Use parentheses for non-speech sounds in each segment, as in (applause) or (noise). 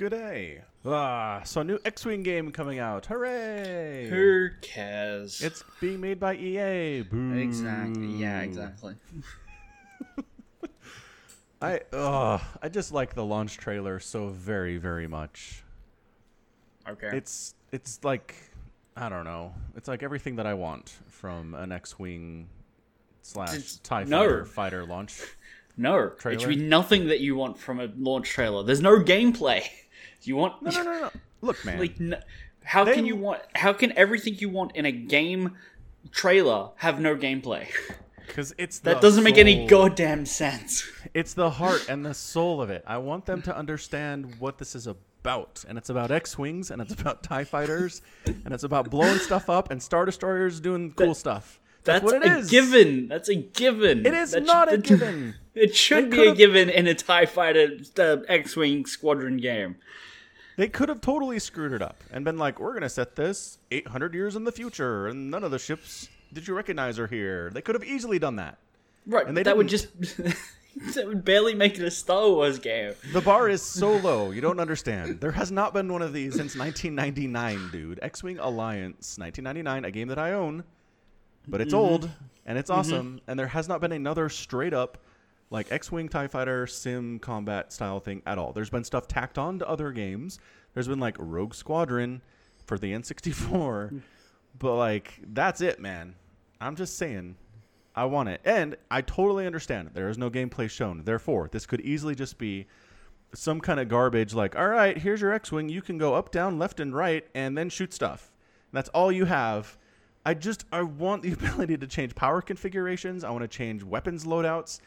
Good day. Ah, so a new X-wing game coming out. Hooray! Who cares? It's being made by EA. Boo. exactly. Yeah, exactly. (laughs) I uh, I just like the launch trailer so very very much. Okay. It's it's like I don't know. It's like everything that I want from an X-wing slash It's- Tie no. Fighter fighter launch. no, it should be nothing that you want from a launch trailer. There's no gameplay. (laughs) You want No no no no. (laughs) Look, man. like no, how They- can you want? How can everything you want in a game trailer have no gameplay? (laughs) Because it's That doesn't make any goddamn sense. (laughs) It's the heart and the soul of it. I want them to understand what this is about. And it's about X Wings, and it's about TIE fighters, and it's about blowing stuff up and Star Destroyers doing cool stuff. That's, That's what it a is. given. That's a given. It is That not a given. It should They be a given in a Tie Fighter uh, X-wing squadron game. They could have totally screwed it up and been like, we're going to set this 800 years in the future, and none of the ships did you recognize are here. They could have easily done that. Right, And they that would just (laughs) that would barely make it a Star Wars game. The bar is so low, you don't understand. There has not been one of these since 1999, dude. X Wing Alliance, 1999, a game that I own, but it's mm-hmm. old and it's mm-hmm. awesome. And there has not been another straight up like X Wing TIE Fighter sim combat style thing at all. There's been stuff tacked on to other games. There's been like Rogue Squadron for the (laughs) N64, but like that's it, man. I'm just saying. I want it. And I totally understand. There is no gameplay shown. Therefore, this could easily just be some kind of garbage like, all right, here's your X Wing. You can go up, down, left, and right, and then shoot stuff. That's all you have. I just, I want the (laughs) ability to change power configurations. I want to change weapons loadouts.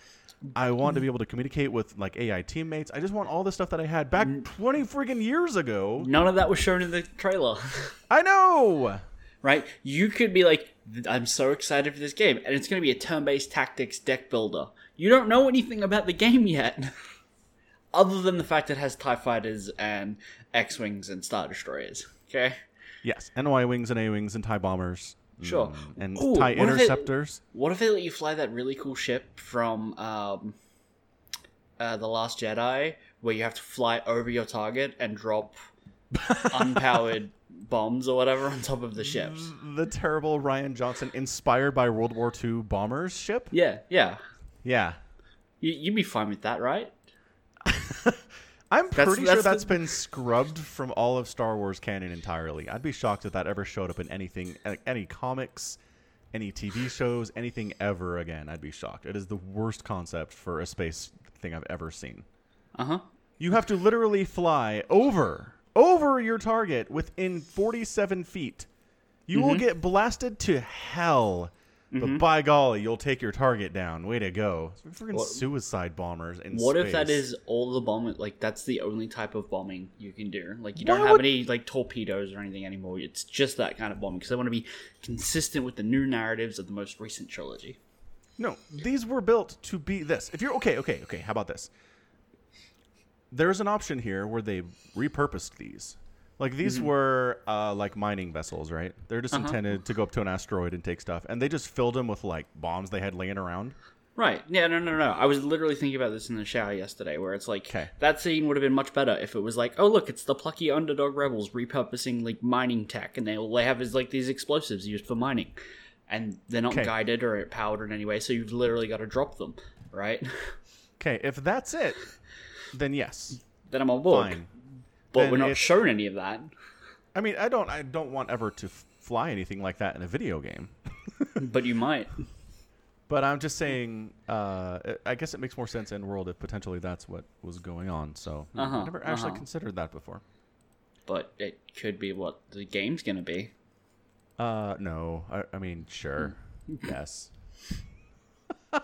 I want to be able to communicate with like AI teammates. I just want all the stuff that I had back 20 friggin' years ago. None of that was shown in the trailer. (laughs) I know. right? You could be like, I'm so excited for this game, and it's going to be a turn based tactics deck builder. You don't know anything about the game yet. (laughs) Other than the fact it has TIE fighters and X Wings and Star Destroyers. Okay? Yes, and Y Wings and A Wings and TIE Bombers. Sure. And Ooh, TIE what if it- Interceptors. What if they let you fly that really cool ship from um, uh, The Last Jedi, where you have to fly over your target and drop (laughs) unpowered bombs or whatever on top of the ships? the terrible Rian Johnson inspired by World War II bombers ship. Yeah, yeah. Yeah. You'd be fine with that, right? (laughs) I'm That's- pretty sure that's that's the- been scrubbed from all of Star Wars canon entirely. I'd be shocked if that ever showed up in anything, any comics, any TV shows, anything ever again. I'd be shocked. It is the worst concept for a space thing I've ever seen. Uh huh. You have to literally fly over, over your target within 47 feet. You Mm-hmm. will get blasted to hell. But mm-hmm. by golly, you'll take your target down. Way to go! Freaking What- suicide bombers in What if that is all the bombing? Like that's the only type of bombing you can do. Like you don't have would- any like torpedoes or anything anymore. It's just that kind of bombing because they want to be consistent with the new narratives of the most recent trilogy. No, these were built to be this. If you're okay, okay, okay, how about this? There's an option here where they repurposed these. Like these Mm-hmm. were uh, like mining vessels, right? They're just Uh-huh. intended to go up to an asteroid and take stuff, and they just filled them with like bombs they had laying around. Right. Yeah, no, no, no. I was literally thinking about this in the shower yesterday, where it's like 'Kay. that scene would have been much better if it was like, oh look, it's the plucky underdog rebels repurposing like mining tech, and they all they have is like these explosives used for mining, and they're not 'Kay. guided or powered in any way, so you've literally got to drop them, right? Okay, if that's it, then yes, then I'm on board. fine. But we're not shown any of that. I mean, I don't, I don't want ever to fly anything like that in a video game. (laughs) but you might. But I'm just saying, uh, I guess it makes more sense in world if potentially that's what was going on. So Uh-huh, I never actually uh-huh. considered that before. But it could be what the game's gonna be. Uh, no. I, I mean, sure. yes. (laughs)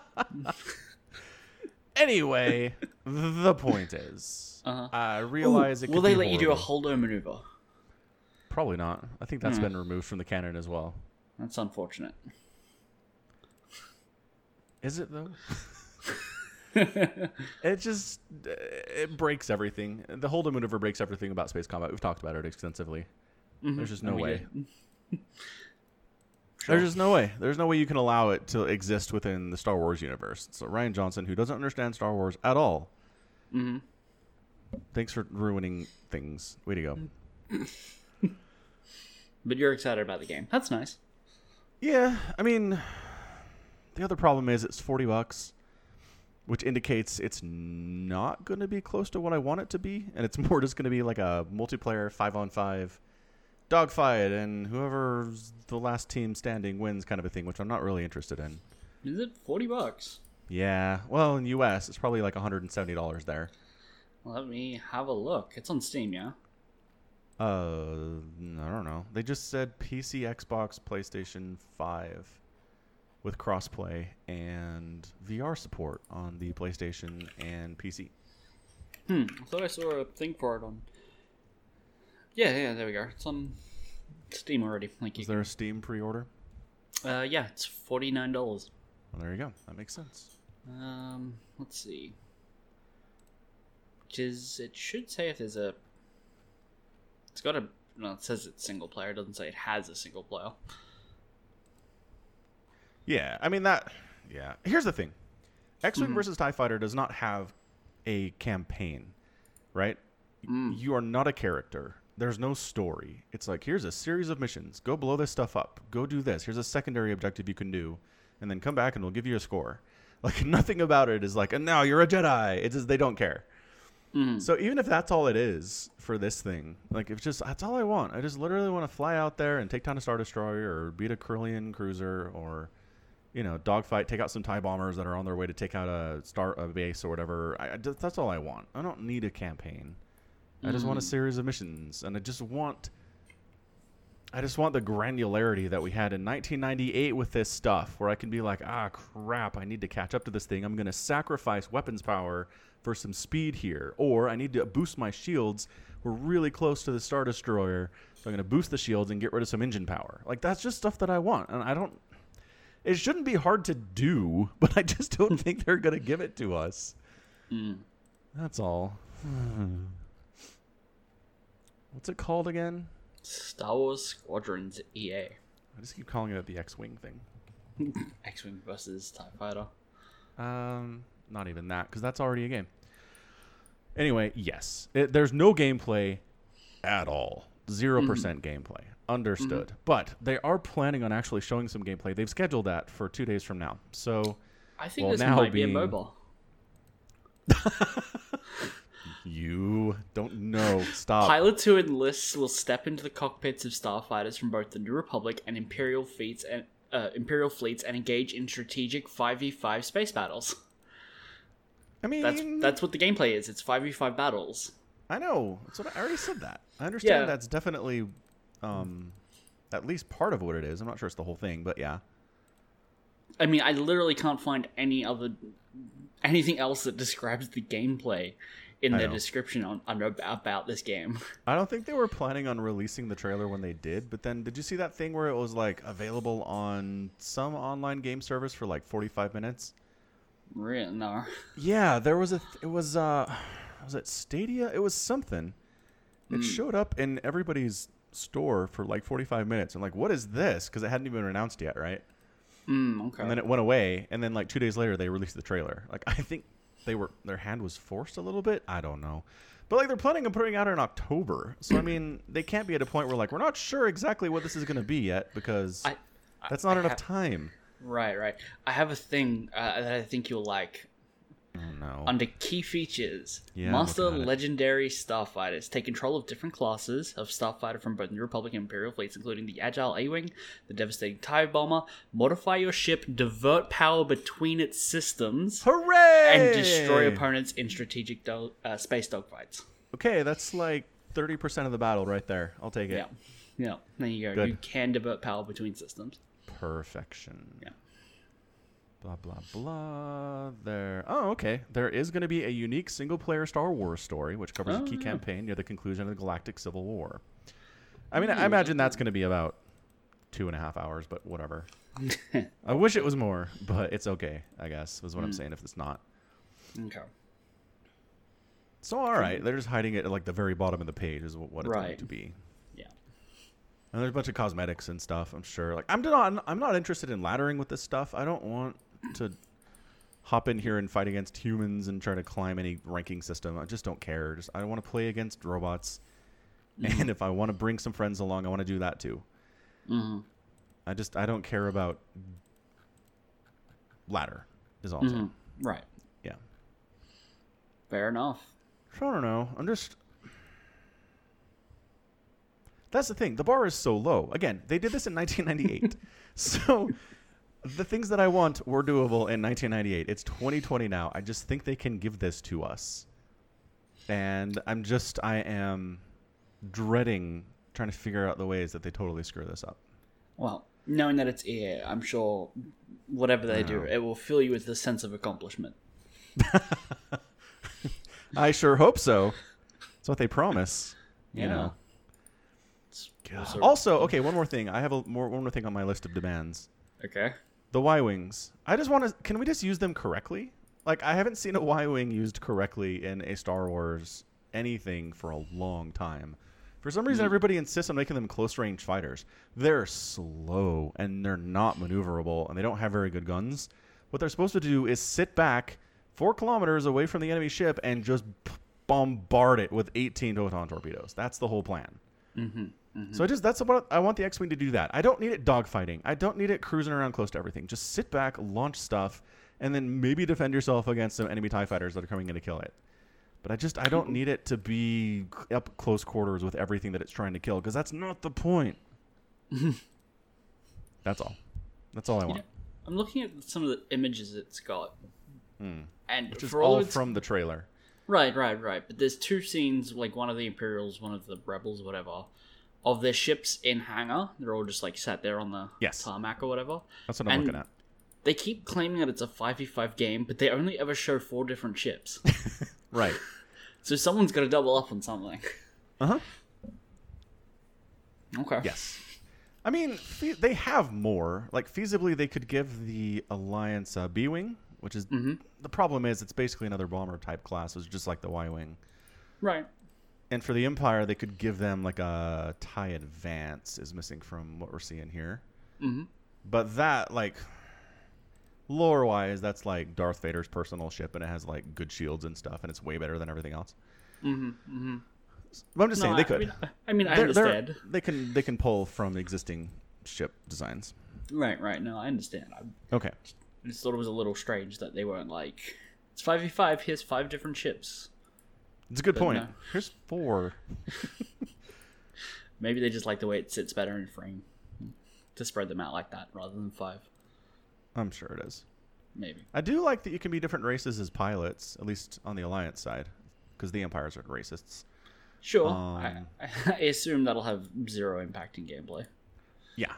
anyway, the point is, Uh-huh. I realize it. Will they be let you do a horrible. holdo maneuver? Probably not. I think that's Hmm. been removed from the canon as well. That's unfortunate. Is it though? (laughs) it just uh, it breaks everything. The Holdo maneuver breaks everything about space combat. We've talked about it extensively. There's just no way. did. (laughs) There's just no way. There's no way you can allow it to exist within the Star Wars universe. So Rian Johnson, who doesn't understand Star Wars at all, Mhm. Thanks for ruining things. Way to go. (laughs) But you're excited about the game. That's nice. Yeah, I mean, the other problem is it's 40 bucks, which indicates it's not going to be close to what I want it to be, and it's (laughs) more just going to be like a multiplayer 5 on 5 dogfight and whoever's the last team standing wins kind of a thing, which I'm not really interested in. Is it forty bucks? Yeah, well, in US, it's probably like $170 there. Let me have a look. It's on Steam, yeah. Uh, I don't know. They just said PC, Xbox, PlayStation 5 with crossplay and VR support on the PlayStation and PC. Hmm. I thought I saw a thing for it on. Yeah, yeah. There we go. It's on Steam already. Like you. Is there a Steam pre-order? Uh, yeah. It's forty nine dollars. Well, there you go. That makes sense. Um, let's see. Which is it should say if there's a. It's got a. No, it says it's single player. It doesn't say it has a single player. Yeah, I mean that. Yeah. Here's the thing: X-wing Mhm. versus Tie Fighter does not have a campaign, right? Mm. You are not a character. There's no story. It's like here's a series of missions. Go blow this stuff up. Go do this. Here's a secondary objective you can do, and then come back and we'll give you a score. (laughs) Like nothing about it is like, and now you're a Jedi. It's just they don't care. Mhm. So even if that's all it is for this thing, like it's just that's all I want. I just literally want to fly out there and take down a star destroyer or beat a Corellian cruiser or you know dogfight, take out some tie bombers that are on their way to take out a star a base or whatever. I, I just- that's all I want. I don't need a campaign. I just want a Mhm. series of missions, and I just want. I just want the granularity that we had in 1998 with this stuff, where I can be like, ah, crap, I need to catch up to this thing. I'm going to sacrifice weapons power for some speed here, or I need to boost my shields. We're really close to the Star Destroyer, so I'm going to boost the shields and get rid of some engine power. Like that's just stuff that I want, and I don't. It shouldn't be hard to do, (laughs) but I just don't think they're going to give it to us. Mm. That's all. (sighs) What's it called again? Star Wars Squadrons EA. I just keep calling it the X-wing thing. (laughs) X Wing versus TIE Fighter. Um, not even that, because that's already a game. Anyway, yes, it, there's no gameplay at all. 0% gameplay. Understood. But they are planning on actually showing some gameplay. They've scheduled that for two days from now. So I think Well, this now might being- be a MOBA. (laughs) you don't know. Stop. Pilots who enlist will step into the cockpits of starfighters from both the New Republic and Imperial fleets and uh, Imperial fleets and engage in strategic 5v5 space battles. I mean, That's that's what the gameplay is. It's 5v5 battles. I know. That's what I, already said that. I understand Yeah. that's definitely um, at least part of what it is. I'm not sure it's the whole thing, but yeah. I mean, I literally can't find any other anything else that describes the gameplay in I the know. description on, on about this game. (laughs) I don't think they were planning on releasing the trailer when they did, but then did you see that thing where it was like available on some online game service for like 45 minutes? Really? No. Yeah, there was a th- it was uh was it Stadia? It was something. It Hmm. showed up in everybody's store for like 45 minutes. I'm like, "What is this?" cuz it hadn't even been announced yet, right? Mm, okay. And then it went away, and then like 2 days later they released the trailer. Like I think they were their hand was forced a little bit. I don't know. But like they're planning on putting out in October. So I mean, (clears throat) they can't be at a point where like we're not sure exactly what this is going to be yet because I- that's not I enough ha- time. Right, right. I have a thing uh, that I think you'll like. Oh no. Under key features, Yeah, Master. Legendary Starfighters take control of different classes of Starfighter from both the Republic and Imperial fleets, including the Agile A-Wing, the Devastating TIE Bomber. Modify your ship, divert power between its systems, Hooray! and destroy opponents in strategic do- uh, space dogfights. Okay, that's like 30% of the battle right there. I'll take it. Yeah, yeah. There you go. Good. You can divert power between systems. Perfection. Yeah. Blah blah blah. There. Oh, okay. There is going to be a unique single-player Star Wars story, which covers Oh, a key yeah. campaign near the conclusion of the Galactic Civil War. I mean, I imagine that's going to be about two and a half hours, but whatever. (laughs) I wish it was more, but it's okay. I guess is what Hmm. I'm saying. If it's not, Okay. so all right, they're just hiding it at like the very bottom of the page is what, what it's going to be. And there's a bunch of cosmetics and stuff. I'm sure. Like I'm not. I'm not interested in laddering with this stuff. I don't want to hop in here and fight against humans and try to climb any ranking system. I just don't care. Just I want to play against robots, Mm-hmm. and if I want to bring some friends along, I want to do that too. Mm-hmm. I just I don't care about ladder. Is all I'm saying. Mm-hmm. Right. Yeah. Fair enough. I don't know. I'm just. That's the thing. The bar is so low. Again, they did this in (laughs) 1998. so the things that I want were doable in 1998. It's 2020 now. I just think they can give this to us. And I'm just, I am dreading trying to figure out the ways that they totally screw this up. Well, knowing that it's EA, I'm sure whatever they do, it will fill you with a sense of accomplishment. (laughs) I sure hope so. That's what they promise. You know. It's also- Also, okay, one more thing. I have a more one more thing on my list of demands. okay. The Y wings. I just want to. Can we just use them correctly? Like I haven't seen a Y wing used correctly in a Star Wars anything for a long time. For some reason, mm. everybody insists on making them close range fighters. They're slow and they're not maneuverable, and they don't have very good guns. What they're supposed to do is sit back four kilometers away from the enemy ship and just bombard it with 18 proton torpedoes. That's the whole plan. Mm-hmm. So I just that's what I want the X-wing to do. That I don't need it dogfighting. I don't need it cruising around close to everything. Just sit back, launch stuff, and then maybe defend yourself against some enemy Tie fighters that are coming in to kill it. But I just I don't need it to be up close quarters with everything that it's trying to kill because that's not the point. (laughs) that's all. That's all I You want. know, I'm looking at some of the images it's got, and Hmm. Which for all, all from the trailer. right, right, right. But there's two scenes, like one of the Imperials, one of the Rebels, whatever, of their ships in hangar. They're all just like sat there on the Yes. tarmac or whatever. That's what I'm And- looking at. They keep claiming that it's a five v five game, but they only ever show four different ships. (laughs) Right. (laughs) so someone's got to double up on something. Uh huh. Okay. Yes. I mean, they have more. Like, feasibly, they could give the Alliance a B Wing, which is. The problem is, it's basically another bomber type class. It's just like the Y Wing. Right. And for the Empire, they could give them, like, a TIE Advance, is missing from what we're seeing here. Mhm. But that, like. Lore wise, that's like Darth Vader's personal ship, and it has like good shields and stuff, and it's way better than everything else. Mm-hmm. Mm-hmm. But I'm just saying they could. I mean, I, mean, I They're- they're- understand. they can they can pull from existing ship designs. Right, right. No, I understand. I Okay. just thought it was a little strange that they weren't like, it's 5v5, here's five different ships. It's a good But point. no. Here's four. (laughs) Maybe they just like the way it sits better in frame to spread them out like that rather than five. I'm sure it is. Maybe. I do like that you can be different races as pilots, at least on the Alliance side, because the Empires are racists. Sure. Um, I, (laughs) I assume that'll have zero impact in gameplay. Yeah.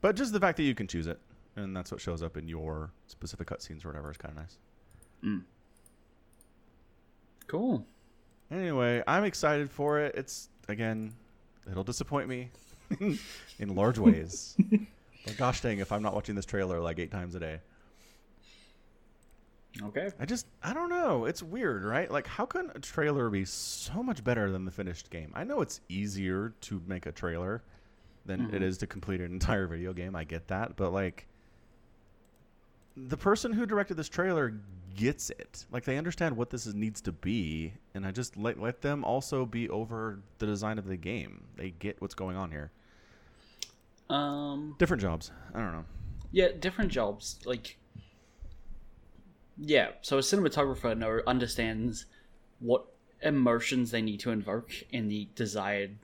But just the fact that you can choose it, and that's what shows up in your specific cutscenes or whatever, is kind of nice. Cool. Anyway, I'm excited for it. It's again, it'll disappoint me (laughs) in large ways. (laughs) but gosh dang, if I'm not watching this trailer like eight times a day. Okay. I just I don't know. It's weird, right? Like how can a trailer be so much better than the finished game? I know it's easier to make a trailer than it mm-hmm. is to complete an entire video game. I get that, but like the person who directed this trailer gets it. Like they understand what this is, needs to be, and I just let let them also be over the design of the game. They get what's going on here. Um. Different jobs. I don't know. Yeah, different jobs. Like, yeah. So a cinematographer know, understands what emotions they need to invoke in the desired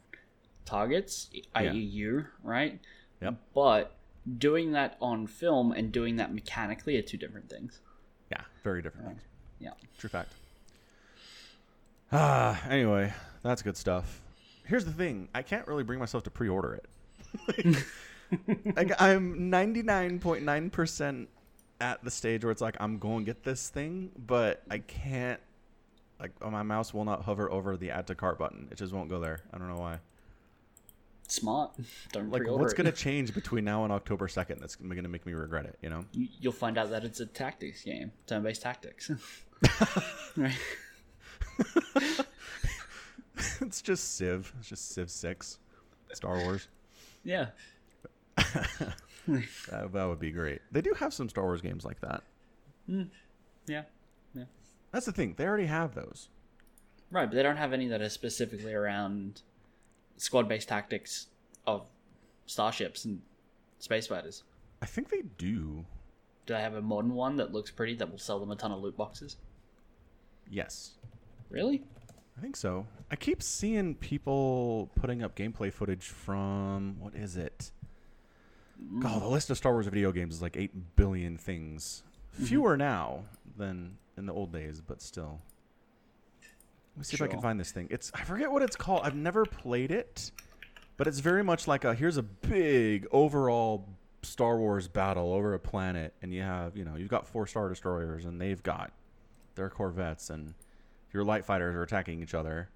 targets, i.e., Yeah. you, right? Yep. But doing that on film and doing that mechanically are two different things. Yeah, very different things. Yeah. True fact. Ah, anyway, that's good stuff. Here's the thing: I can't really bring myself to pre-order it. (laughs) like, I'm 99.9 percent at the stage where it's like I'm going to get this thing, but I can't. Like, my mouse will not hover over the add to cart button. It just won't go there. I don't know why. Smart. Don't Like, what's going (laughs) to change between now and October 2nd that's going to make me regret it? You know? You- You'll find out that it's a tactics game, turn-based tactics. (laughs) right. (laughs) it's just Civ. It's just Civ 6, Star Wars. Yeah. That, that would be great. They do have some Star Wars games like that. Mm. Yeah. That's the thing. They already have those. Right, but they don't have any that are specifically around squad based tactics of starships and space fighters. I think they do. Do they have a modern one that looks pretty that will sell them a ton of loot boxes? Yes. Really? I think so. I keep seeing people putting up gameplay footage from what is it? Mm. God, the list of Star Wars video games is like eight billion things. Mm-hmm. Fewer now than in the old days, but still. Let me see if I can find this thing. It's I forget what it's called. I've never played it, but it's very much like a here's a big overall Star Wars battle over a planet, and you have you know you've got four star destroyers, and they've got their corvettes, and your light fighters are attacking each other.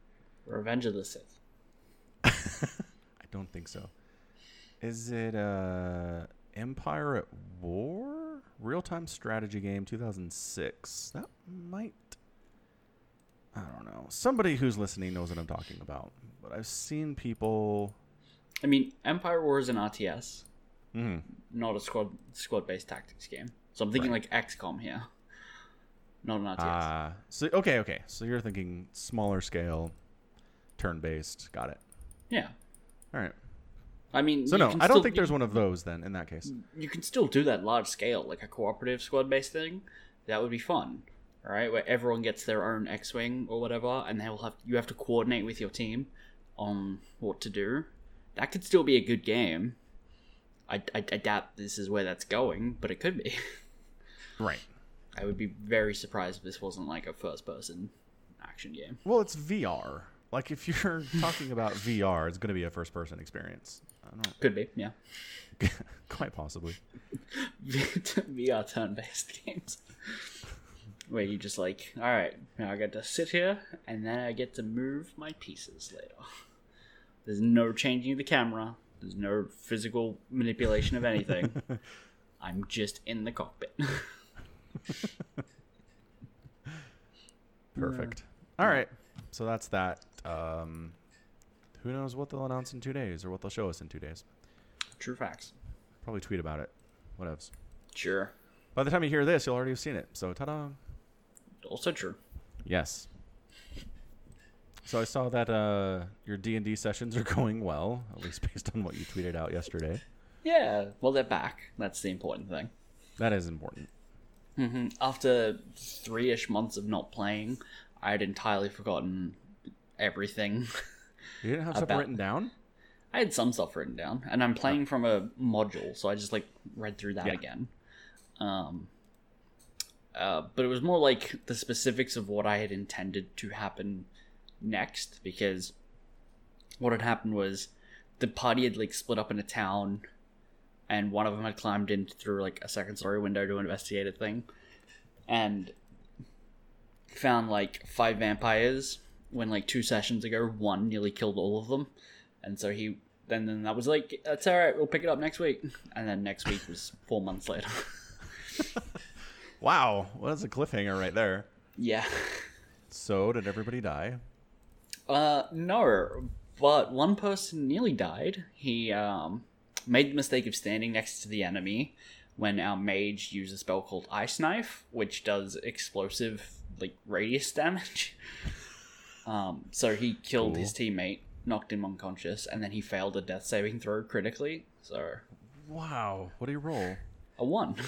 Revenge of the Sith. (laughs) I don't think so. Is it uh Empire at War? Real time strategy game 2006. That might I don't know. Somebody who's listening knows what I'm talking about. But I've seen people I mean, Empire Wars an RTS, Mhm. not a squad squad based tactics game. So I'm thinking like XCOM here, not an RTS. Ah, so okay, okay. So you're thinking smaller scale turn based. Got it. yeah, All right. I mean, So no, I don't still- think there's one of those then in that case. you can still do that large scale, like a cooperative squad based thing. That would be fun, all right? Where everyone gets their own X wing or whatever, and they will have you have to coordinate with your team on what to do. That could still be a good game. I, I, I doubt this is where that's going, but it could be. (laughs) Right. I would be very surprised if this wasn't like a first person action game. Well, it's VR. Like if you're (laughs) talking about VR, it's going to be a first person experience. I don't Could be, yeah. (laughs) quite possibly. VR turn based games. Where you just like, alright, now I get to sit here and then I get to move my pieces later. There's no changing the camera, there's no physical manipulation of anything. (laughs) I'm just in the cockpit. (laughs) Perfect. All right. So that's that. Um, who knows what they'll announce in two days or what they'll show us in two days? True facts. Probably tweet about it. Whatevs. Sure. By the time you hear this, you'll already have seen it. So ta-da. Also true. Yes. So I saw that uh, your D and D sessions are (laughs) going well, at least based on what you tweeted out yesterday. Yeah, well, they're back. That's the important thing. That is important. hmm After three ish months of not playing, I had entirely forgotten everything. You didn't have stuff written down. I had some stuff written down, and I'm playing from a module, so I just like read through that Yeah. again. Um, uh, but it was more like the specifics of what I had intended to happen next, because what had happened was the party had like split up in a town, and one of them had climbed in through like a second story window to investigate a thing, and found like five vampires. When like two sessions ago, one nearly killed all of them and so he then then that was like that's all right we'll pick it up next week and then next week was four months later (laughs) Wow, well, that's a cliffhanger right there. yeah So did everybody die? uh no but one person nearly died he um made the mistake of standing next to the enemy when our mage used a spell called ice knife which does explosive like radius damage (laughs) um so he killed his teammate knocked him unconscious and then he failed a death saving throw critically so Wow, what do you roll? a one. (laughs)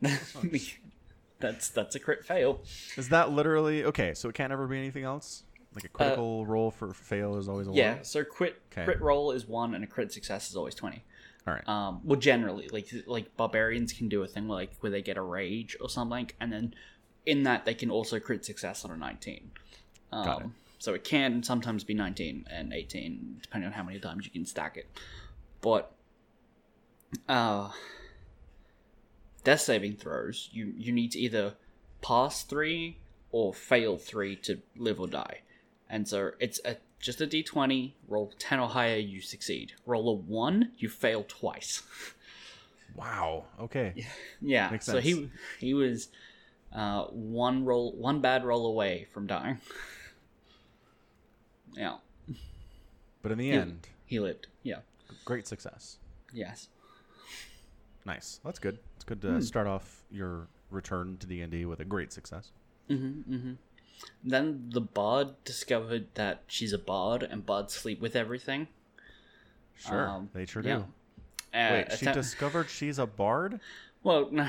(laughs) that's that's a crit fail. Is that literally okay? So it can't ever be anything else. Like a critical roll for fail is always a Yeah, one. so crit Okay. crit roll is one, and a crit success is always twenty. All right. Um, well, generally, like like barbarians can do a thing like where they get a rage or something, and then in that they can also crit success on a nineteen. Um, Got it. So it can sometimes be nineteen and eighteen, depending on how many times you can stack it. But uh, death saving throws, you you need to either pass three or fail three to live or die. And so it's a just a d20, roll 10 or higher, you succeed. Roll a 1, you fail twice. (laughs) Wow. Okay. yeah, Makes so he sense. he was uh, one roll one bad roll away from dying. (laughs) Yeah, But in the Yeah. end, he lived. Yeah. great success. Yes. Nice. That's good. It's good to start off your return to D and D with a great success. Mm-hmm, mm-hmm. Then the bard discovered that she's a bard, and bards sleep with everything. Sure, Um, they sure yeah. do. Uh, Wait, she atta- discovered she's a bard. Well, (laughs) no,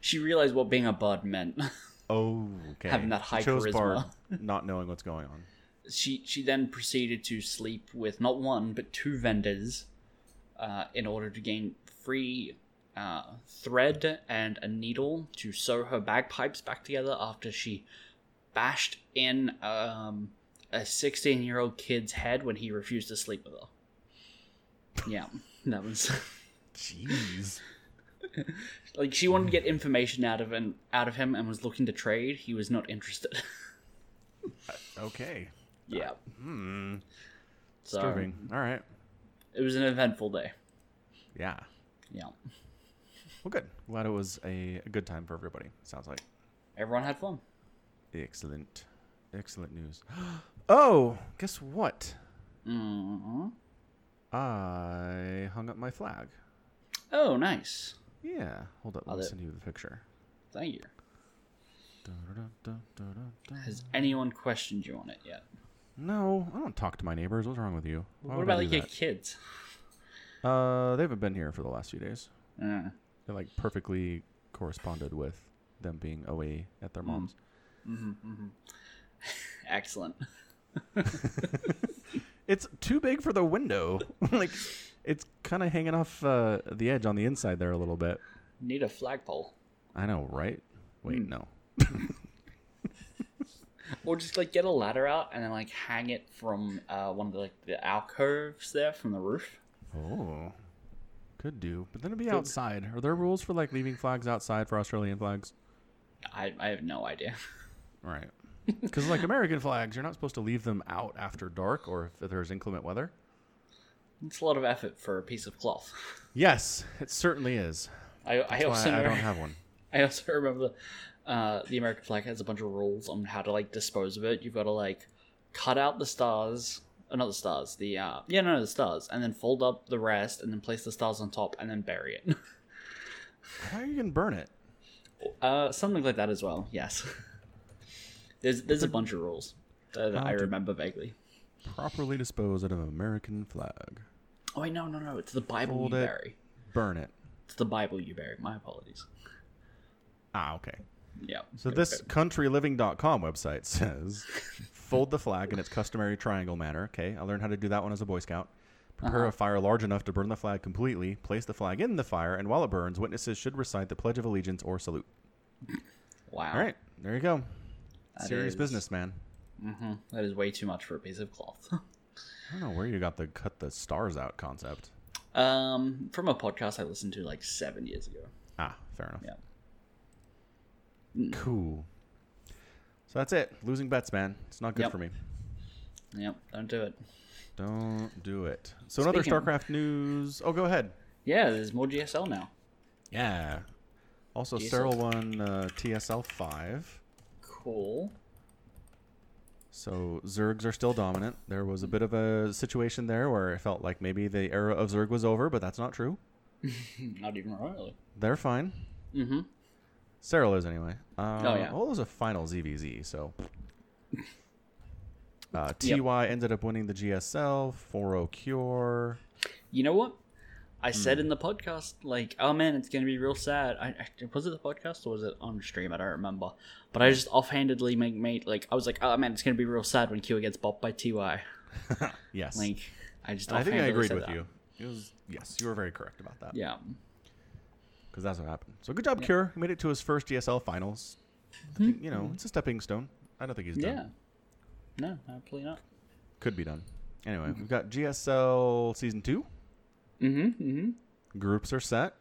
she realized what being a bard meant. (laughs) Oh, okay. Having that She high chose charisma. bard, not knowing what's going on. she she then proceeded to sleep with not one but two vendors, uh, in order to gain free uh, thread and a needle to sew her bagpipes back together after she bashed in um, a 16 year old kid's head when he refused to sleep with her. Yeah, that was (laughs) Jeez. (laughs) like she wanted to get information out of and out of him and was looking to trade. He was not interested. (laughs) Okay. yeah, Hmm. so Disturbing. All right. it was an eventful day. Yeah. Yeah, Well, good. Glad it was a, a good time for everybody. Sounds like everyone had fun. excellent, excellent news. (gasps) Oh, guess what? hmm I hung up my flag. Oh, nice. Yeah. Hold up. Let me send you the picture. Thank you. Has anyone questioned you on it yet? No, I don't talk to my neighbors. What's wrong with you? Why what about like your kids? Uh, they haven't been here for the last few days. Uh, They like perfectly corresponded with them being away at their mom's. (laughs) excellent. (laughs) It's too big for the window. (laughs) like, it's kind of hanging off uh, the edge on the inside there a little bit. Need a flagpole, I know, right? Wait, Hmm. no. or just like get a ladder out and then like hang it from uh, one of the like the alcoves there from the roof. Oh, could do, but then it'd be outside. Are there rules for like leaving flags outside for Australian flags? I I have no idea. Right. Because like American flags, you're not supposed to leave them out after dark or if there's inclement weather. It's a lot of effort for a piece of cloth. Yes, it certainly is. I I also why I don't have one. (laughs) I also remember uh, the American flag has a bunch of rules on how to like dispose of it. You've got to like cut out the stars, uh, not the stars, the uh, yeah, no, the stars, and then fold up the rest, and then place the stars on top, and then bury it. (laughs) How are you gonna burn it? uh, something like that as well. Yes. (laughs) there's there's a bunch of rules that How I remember vaguely. Properly dispose of an American flag. Oh wait, no, no, no. It's the Bible Fold you it. bury. Burn it. It's the Bible you bury. My apologies. Ah, okay. Yeah. So this countryliving.com website (laughs) says fold the flag in its customary triangle manner. Okay, I learned how to do that one as a Boy Scout. Prepare Uh-huh. a fire large enough to burn the flag completely. Place the flag in the fire, and while it burns, witnesses should recite the Pledge of Allegiance or salute. Wow. All right, there you go. That Serious is- business, man. hmm That is way too much for a piece of cloth. (laughs) I don't know where you got the cut the stars out concept. um, from a podcast I listened to like seven years ago. Ah, fair enough. Yeah. Cool. So that's it. Losing bets, man. It's not good Yep. for me. Yep. Don't do it. Don't do it. So another Speaking- StarCraft news. Oh, go ahead. Yeah, there's more GSL now. Yeah. Also, GSL. Serral won uh, TSL five. Cool. So Zergs are still dominant. There was a bit of a situation there where it felt like maybe the era of Zerg was over, but that's not true. (laughs) Not even remotely. They're fine. Mm-hmm. Serral is anyway. Uh, Oh, yeah. Well, it was a final ZVZ, so. Uh, Yep. TY ended up winning the GSL 4-0 cure. You know what? I Hmm. said in the podcast, like, oh man, it's gonna be real sad. I, I was it the podcast or was it on stream? I don't remember. But I just offhandedly make made like I was like, oh man, it's gonna be real sad when Q gets bopped by Ty. (laughs) Yes. Like, I just I think I agreed with that. you. It was yes, you were very correct about that. Yeah. Because that's what happened. So good job, Cure. He made it to his first GSL finals. I think, you know, it's a stepping stone. I don't think he's done. Yeah. No, absolutely not. Could be done. Anyway, we've got GSL season two. Mm-hmm. Mm-hmm. Groups are set.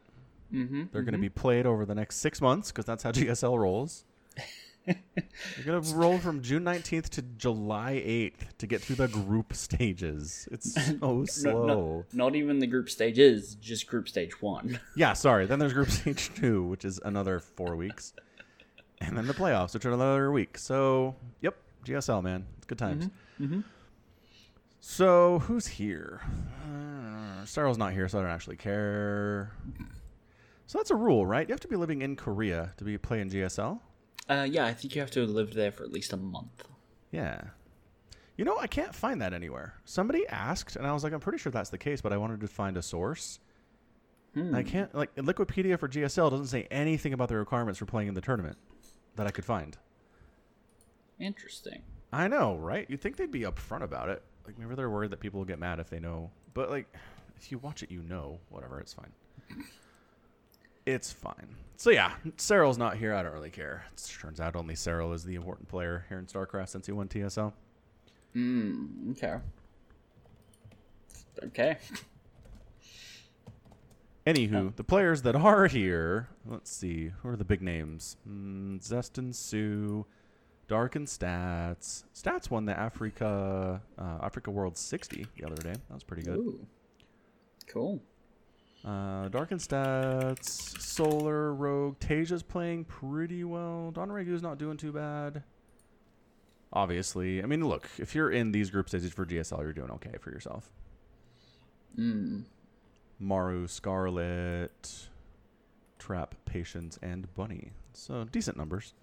Mm-hmm. They're going to be played over the next six months because that's how (laughs) GSL rolls. (laughs) Going to roll from June 19th to July 8th to get through the group stages. It's so (laughs) slow. No, no, not even the group stages, just group stage one. (laughs) Yeah, sorry. Then there's group stage two, which is another four weeks. And then the playoffs, which are another week. So, yep, GSL, man. It's good times. Mm-hmm. So, who's here? Uh, Serral's not here, so I don't actually care. So that's a rule, right? You have to be living in Korea to be playing GSL. Uh, yeah, I think you have to have lived there for at least a month. Yeah. You know, I can't find that anywhere. Somebody asked, and I was like, I'm pretty sure that's the case, but I wanted to find a source. I can't like Wikipedia for GSL doesn't say anything about the requirements for playing in the tournament that I could find. Interesting. I know, right? You'd think they'd be upfront about it. Like maybe they're worried that people will get mad if they know. But like, if you watch it, you know. Whatever, it's fine. It's fine. So yeah, Serral's not here. I don't really care. It turns out only Serral is the important player here in StarCraft since he won TSL. Mm, okay. Okay. (laughs) Anywho, the players that are here, let's see, who are the big names? Mm, Zeston Sue, Dark and Stats. Stats won the Africa uh, Africa World 60 the other day. That was pretty good. Ooh. Cool. Uh, Dark and Stats, Solar, Rogue, Tasia's playing pretty well. DongRaeGu's not doing too bad. Obviously, I mean, look, if you're in these group stages for GSL, you're doing okay for yourself. Mm. Maru, Scarlet, Trap, Patience, and Bunny. So decent numbers.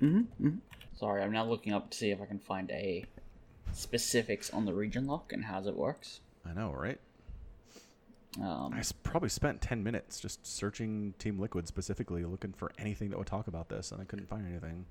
Mm-hmm. Sorry, I'm now looking up to see if I can find a specifics on the region lock and how it works. I know, right? Um, I probably spent 10 minutes just searching Team Liquid specifically, looking for anything that would talk about this, and I couldn't find anything.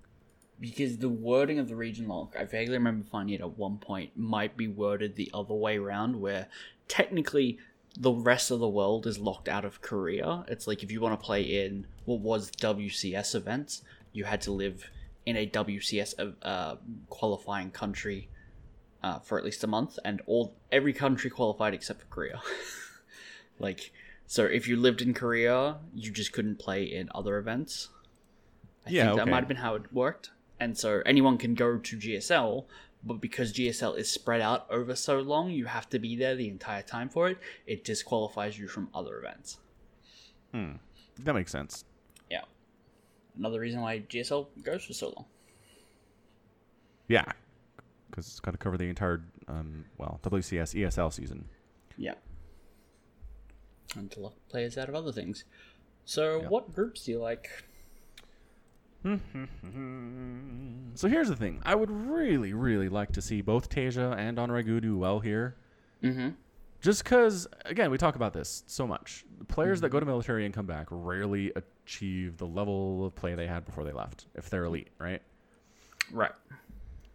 because the wording of the region lock, I vaguely remember finding it at one point, might be worded the other way around, where technically the rest of the world is locked out of Korea. It's like if you want to play in what was WCS events, you had to live in a WCS uh, qualifying country uh, for at least a month, and all every country qualified except for Korea. (laughs) like, so if you lived in Korea, you just couldn't play in other events. I Yeah, think that okay. might have been how it worked. And so anyone can go to GSL, but because GSL is spread out over so long, you have to be there the entire time for it. It disqualifies you from other events. Hmm. That makes sense. Yeah. Another reason why GSL goes for so long. Yeah. Because it's got to cover the entire, um, well, WCS ESL season. Yeah. And to lock players out of other things. So, what groups do you like? (laughs) So here's the thing. I would really, really like to see both Tasia and DongRaeGu do well here. Mm-hmm. Just because, again, we talk about this so much. Players that go to military and come back rarely achieve the level of play they had before they left, if they're elite, right? Right.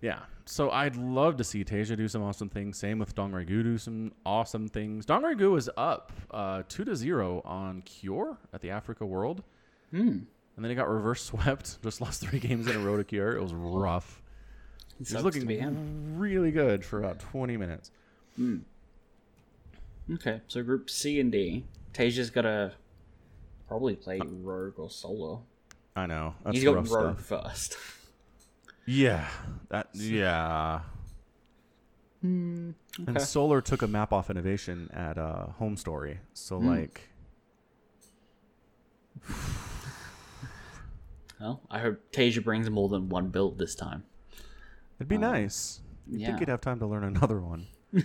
Yeah. So I'd love to see Tasia do some awesome things. Same with DongRaeGu do some awesome things. DongRaeGu is up uh, two to zero on Cure at the Africa World, Hmm. and then he got reverse swept. (laughs) Just lost three games in a row to Cure. It was rough. It He was looking really good for about twenty minutes. Okay, so Group C and D. Tasia's got to probably play Rogue or Solar. I know that's He's got Rogue stuff. first. (laughs) Yeah, that yeah. And okay. Solar took a map off innovation at uh, HomeStory. So Hmm. like, (sighs) Well, I hope Tasia brings more than one build this time. it'd be nice. You yeah. think he'd have time to learn (laughs) another one? (laughs)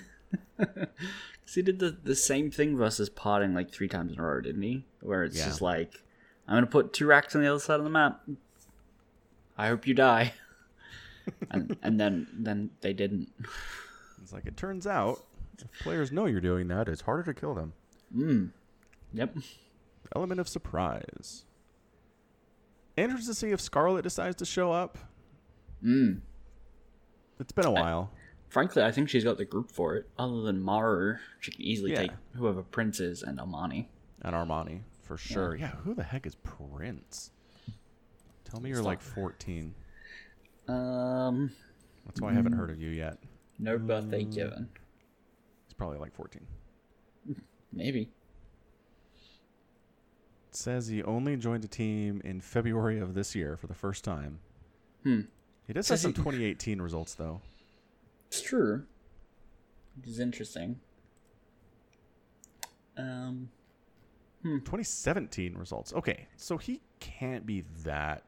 Because he did the, the same thing versus potting like three times in a row, didn't he? Where it's Yeah. just like, I'm going to put two racks on the other side of the map. I hope you die. (laughs) and and then then they didn't. It's like it turns out, if players know you're doing that, it's harder to kill them. Mm. Yep. Element of surprise. Interested to see if Scarlet decides to show up. Mm. It's been a while. Frankly, I think she's got the group for it. Other than Maru, she can easily Yeah. take whoever Prince is and Armani. And Armani, for sure. Yeah. who the heck is Prince? Tell me you're Stop. like 14. Um, That's why I haven't heard of you yet. no birthday Mm. given. He's probably like 14. Maybe. It says he only joined a team in February of this year for the first time. Hmm. He does have some 2018 results, though. It's true. Which is interesting. Um, hmm. 2017 results. Okay, so he can't be that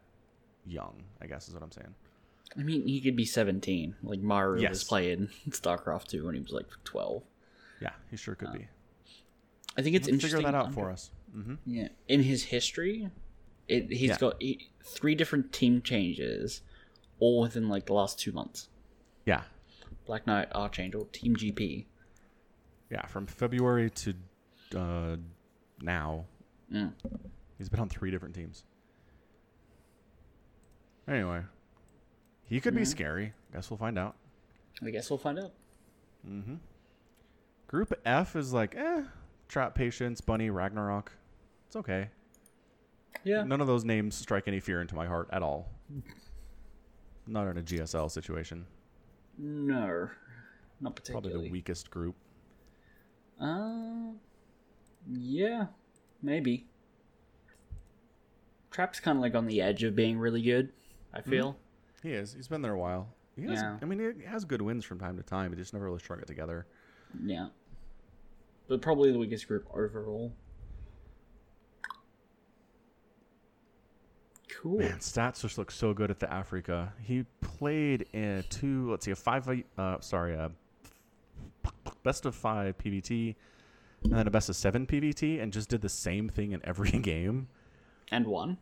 young, I guess is what I'm saying. I mean, he could be 17. Like Maru was playing (laughs) StarCraft 2 when he was like 12. Yeah, he sure could be. I think it's Let's interesting. figure that out under- for us. hmm Yeah, in his history, it, he's Yeah. got he, three different team changes, all within like the last two months. Yeah, Black Knight, Archangel, Team GP. yeah. From February to uh, now, Mm. he's been on three different teams. Anyway, he could be scary. Guess we'll find out. I guess we'll find out. Mm-hmm. Group F is like, eh, Trap Patience, Bunny, Ragnarok. It's okay. Yeah, None of those names strike any fear into my heart at all. Not in a GSL situation. no, not particularly. Probably the weakest group. Uh, yeah, maybe. Trap's kind of like on the edge of being really good. I feel. He is. He's been there a while. He has, Yeah. I mean, he has good wins from time to time, He just never really strung it together. Yeah, but probably the weakest group overall. Cool. Man, stats just look so good at the Afreeca. He played in two, let's see, a five, uh, sorry, a best of five PVT, and then a best of seven PVT, and just did the same thing in every (laughs) game. And one.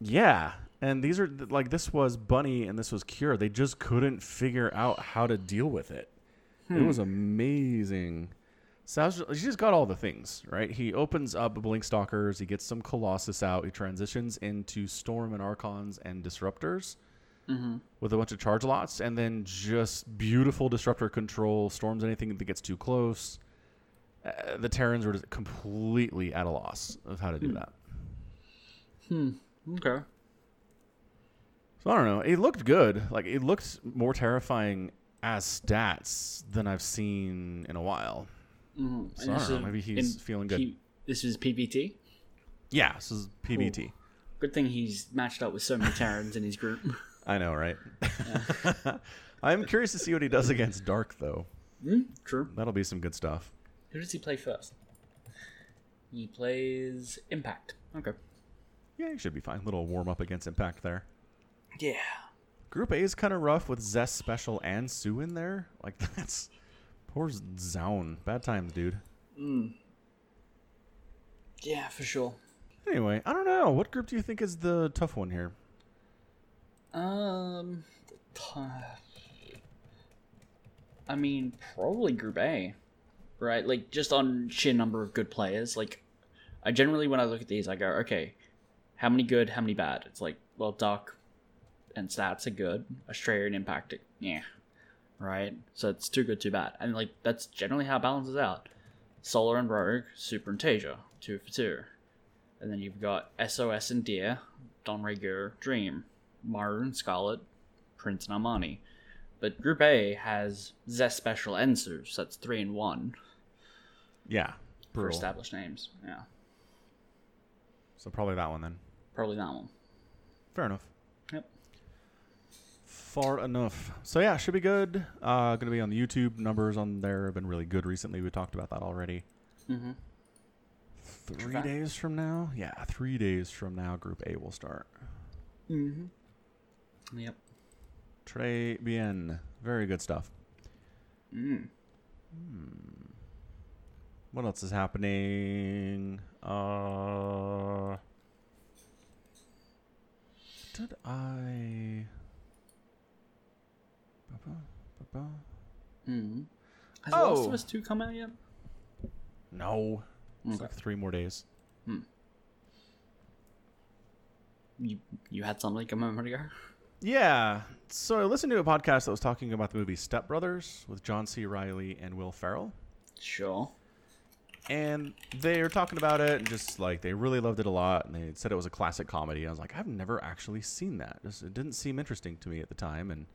Yeah, and these are like this was Bunny and this was Cure. They just couldn't figure out how to deal with it. It was amazing. Sal's ju- he just got all the things right. He opens up Blink Stalkers. He gets some Colossus out. He transitions into Storm and Archons and Disruptors with a bunch of Chargelots, and then just beautiful Disruptor control. Storms anything that gets too close. Uh, the Terrans were just completely at a loss of how to do that. Hmm. Okay. So I don't know. It looked good. Like it looked more terrifying as stats than I've seen in a while. Mm-hmm. So I don't know. Maybe he's feeling good. this is PVT. Yeah, this is PVT. Good thing he's matched up with so many Terrans in his group. (laughs) I know, right? (laughs) I'm curious to see what he does against Dark, though. mm, true. That'll be some good stuff. Who does he play first? He plays Impact. Okay. Yeah, he should be fine. Little warm up against Impact there. Yeah. Group A is kind of rough with Zest Special and Sue in there. Like (laughs) that's poor Zoun. Bad times, dude. Yeah, for sure. Anyway, I don't know. What group do you think is the tough one here? Um, I mean, probably Group A, right? Like just on sheer number of good players. Like, I generally when I look at these, I go, okay, how many good, how many bad? It's like, well, Dark and Stats are good. Australian Impact, yeah, right. So it's too good, too bad, and like that's generally how it balances out. Solar and Rogue, Super and Tasia, two for two. And then you've got SOS and Dear, Don Rhaegar, Dream, Maru and Scarlet, Prince and Armani. But Group A has Zest Special and Sue, so that's three and one Yeah, for brutal. established names. Yeah, So probably that one then. probably that one. Fair enough. Far enough. So yeah, should be good. Uh, gonna be on the YouTube numbers on there have been really good recently. We talked about that already. Mm-hmm. Three days from now, yeah, three days from now, Group A will start. Mm-hmm. Yep. Très bien. Very good stuff. Mm. Hmm. What else is happening? Uh, did I? Ba-ba, ba-ba. Mm. Has Last Oh. of Us Two come out yet? No. It's Okay. like three more days. You you had something like a moment ago. Yeah. So I listened to a podcast that was talking about the movie Step Brothers with John C. Reilly and Will Ferrell. Sure. And they were talking about it and just like they really loved it a lot and they said it was a classic comedy. I was like, I've never actually seen that. Just, it didn't seem interesting to me at the time and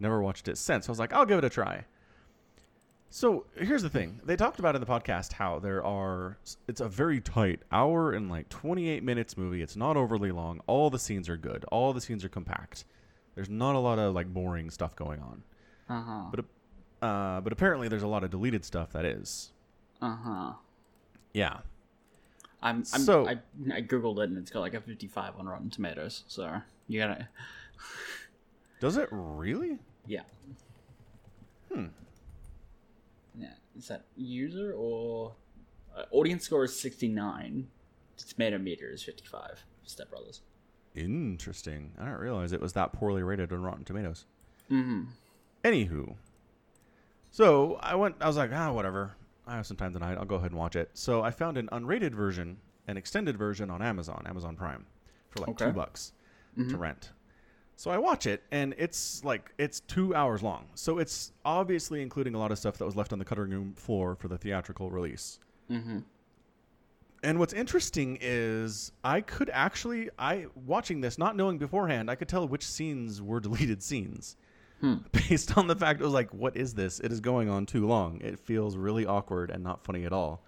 never watched it since. So I was like, I'll give it a try. So here's the thing. They talked about in the podcast how there are it's a very tight hour and like 28 minutes movie. It's not overly long. All the scenes are good. All the scenes are compact. There's not a lot of like boring stuff going on. Uh huh. But uh, but apparently there's a lot of deleted stuff that is. Uh huh. Yeah. I'm, I'm So- I, I googled it and it's got like a 55 on Rotten Tomatoes. So you gotta Does it really? yeah. Hmm. Yeah. Is that user or uh, audience score is 69, tomato meter is 55. Step Brothers. Interesting. I didn't realize it was that poorly rated on Rotten Tomatoes. Mm-hmm. Anywho, so I went. I was like, ah, whatever. I have some time tonight. I'll go ahead and watch it. So I found an unrated version, an extended version on Amazon, Amazon Prime, for like Okay. two bucks to rent. So I watch it, and it's like it's two hours long. So it's obviously including a lot of stuff that was left on the cutting room floor for the theatrical release. Mm-hmm. And what's interesting is I could actually I watching this, not knowing beforehand, I could tell which scenes were (laughs) deleted scenes. (laughs) Based on the fact it was like, what is this? It is going on too long. It feels really awkward and not funny at all.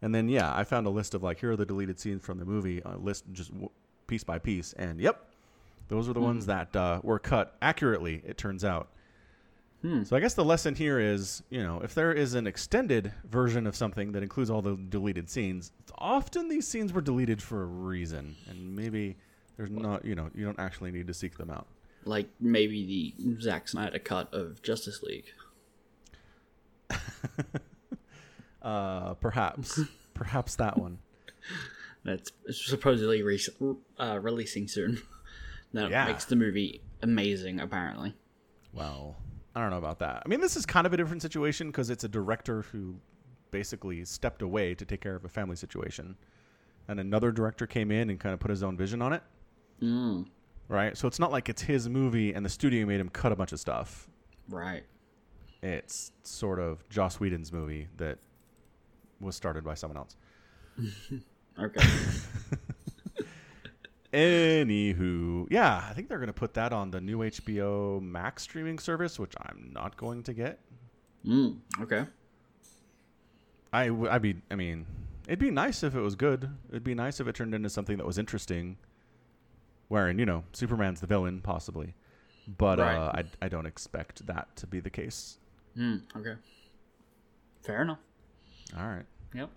And then yeah, I found a list of like here are the deleted scenes from the movie, a list just piece by piece, and yep, those are the ones that uh, were cut accurately. It turns out. So I guess the lesson here is, you know, if there is an extended version of something that includes all the deleted scenes, often these scenes were deleted for a reason, and maybe there's not, you know, you don't actually need to seek them out. Like maybe the Zack Snyder cut of Justice League. (laughs) Uh, perhaps, (laughs) perhaps that one. That's supposedly re- uh, releasing soon. That Yeah. makes the movie amazing, apparently. Well, I don't know about that. I mean, this is kind of a different situation because it's a director who basically stepped away to take care of a family situation, and another director came in and kind of put his own vision on it. Mm, Right, so it's not like it's his movie and the studio made him cut a bunch of stuff. right. It's sort of Joss Whedon's movie that was started by someone else. (laughs) Okay. (laughs) Anywho, yeah, I think they're going to put that on the new HBO Max streaming service, which I'm not going to get. mm, okay. I w- I'd be, I mean, it'd be nice if it was good. It'd be nice if it turned into something that was interesting. Wherein, you know, Superman's the villain, possibly. But Right. uh, I, I don't expect that to be the case. Mm, okay. Fair enough. All right. Yep.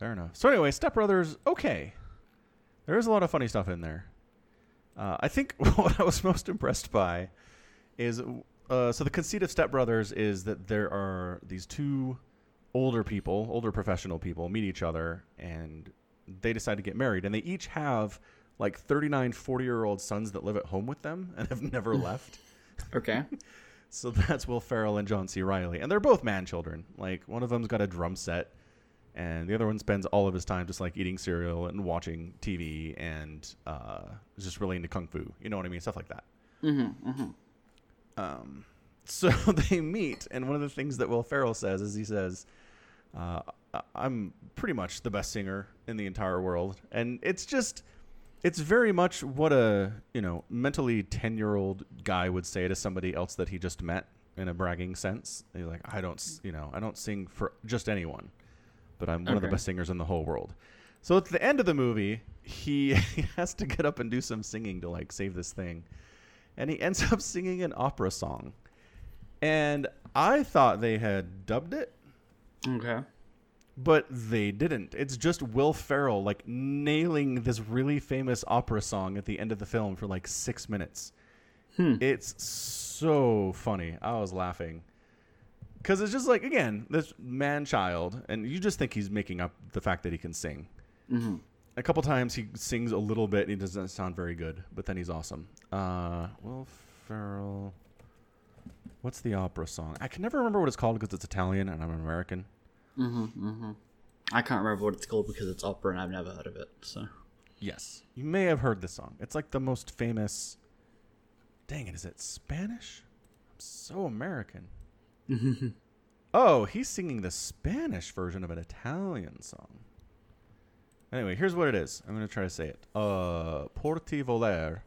Fair enough. So anyway, Step Brothers, okay. There is a lot of funny stuff in there. Uh, I think (laughs) what I was most impressed by is uh, so the conceit of Step Brothers is that there are these two older people, older professional people, meet each other and they decide to get married, and they each have like 39, 40 year old sons that live at home with them and have never (laughs) left. Okay. (laughs) So that's Will Ferrell and John C. Reilly, and they're both man children. Like one of them's got a drum set, and the other one spends all of his time just like eating cereal and watching TV, and uh, is just really into kung fu. You know what I mean? Stuff like that. Mm-hmm, mm-hmm. Um, (laughs) so (laughs) they meet, and one of the things that Will Ferrell says is he says, uh, "I'm pretty much the best singer in the entire world," and it's just. It's very much what a you know mentally ten year old guy would say to somebody else that he just met in a bragging sense. He's like, I don't you know I don't sing for just anyone, but I'm one of the best singers in the whole world. So at the end of the movie, he, (laughs) he has to get up and do some singing to like save this thing, and he ends (laughs) up singing an opera song, and I thought they had dubbed it Okay. but they didn't. It's just Will Ferrell like nailing this really famous opera song at the end of the film for like six minutes. Hmm. It's so funny. I was laughing because it's just like again this man child, and you just think he's making up the fact that he can sing. Mm-hmm. A couple times he sings a little bit, and he doesn't sound very good, but then he's awesome. Uh, Will Ferrell. What's the opera song? I can never remember what it's called because it's Italian and I'm an American. Mm-hmm. Mm-hmm. I can't remember what it's called because it's opera and I've never heard of it. So. Yes. You may have heard this song. It's like the most famous. Dang it, is it Spanish? I'm so American. (laughs) oh, he's singing the Spanish version of an Italian song. Anyway, here's what it is. I'm going to try to say it. Uh, Porti Voler,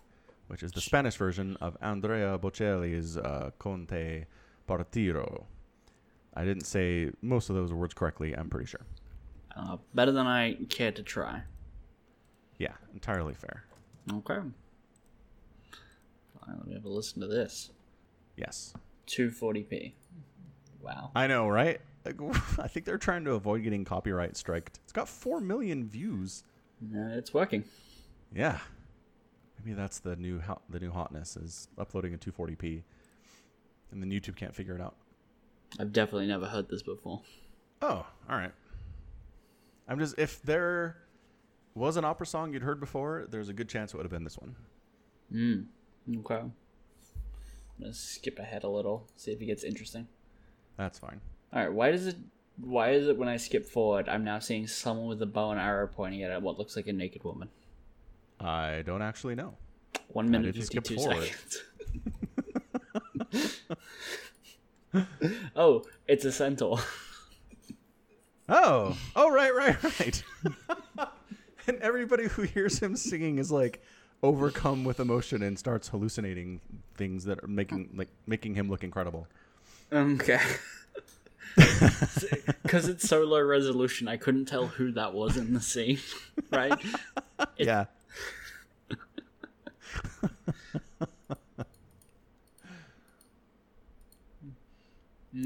which is the Spanish version of Andrea Bocelli's uh, Conte Partiro. I didn't say most of those words correctly, I'm pretty sure. Uh, better than I care to try. Yeah, entirely fair. Okay. Fine, let me have a listen to this. Yes. 240p. Wow. I know, right? Like, (laughs) I think they're trying to avoid getting copyright striked. It's got four million views. Uh, it's working. Yeah, maybe that's the new hot, the new hotness is uploading in 240p, and then YouTube can't figure it out. I've definitely never heard this before. Oh, all right. I'm just if they're was an opera song you'd heard before, there's a good chance it would have been this one. Mm. Okay. I'm gonna skip ahead a little, see if it gets interesting. That's fine. All right. Why does it? Why is it when I skip forward, I'm now seeing someone with a bow and arrow pointing at what looks like a naked woman? I don't actually know. One minute did you skip fifty-two seconds. (laughs) oh, it's a centaur. Oh, oh, right, right, right. (laughs) and everybody who hears him singing is like overcome with emotion and starts hallucinating things that are making like making him look incredible. Okay. (laughs) Because it's so low resolution, I couldn't tell who that was in the scene, (laughs) right? It- yeah.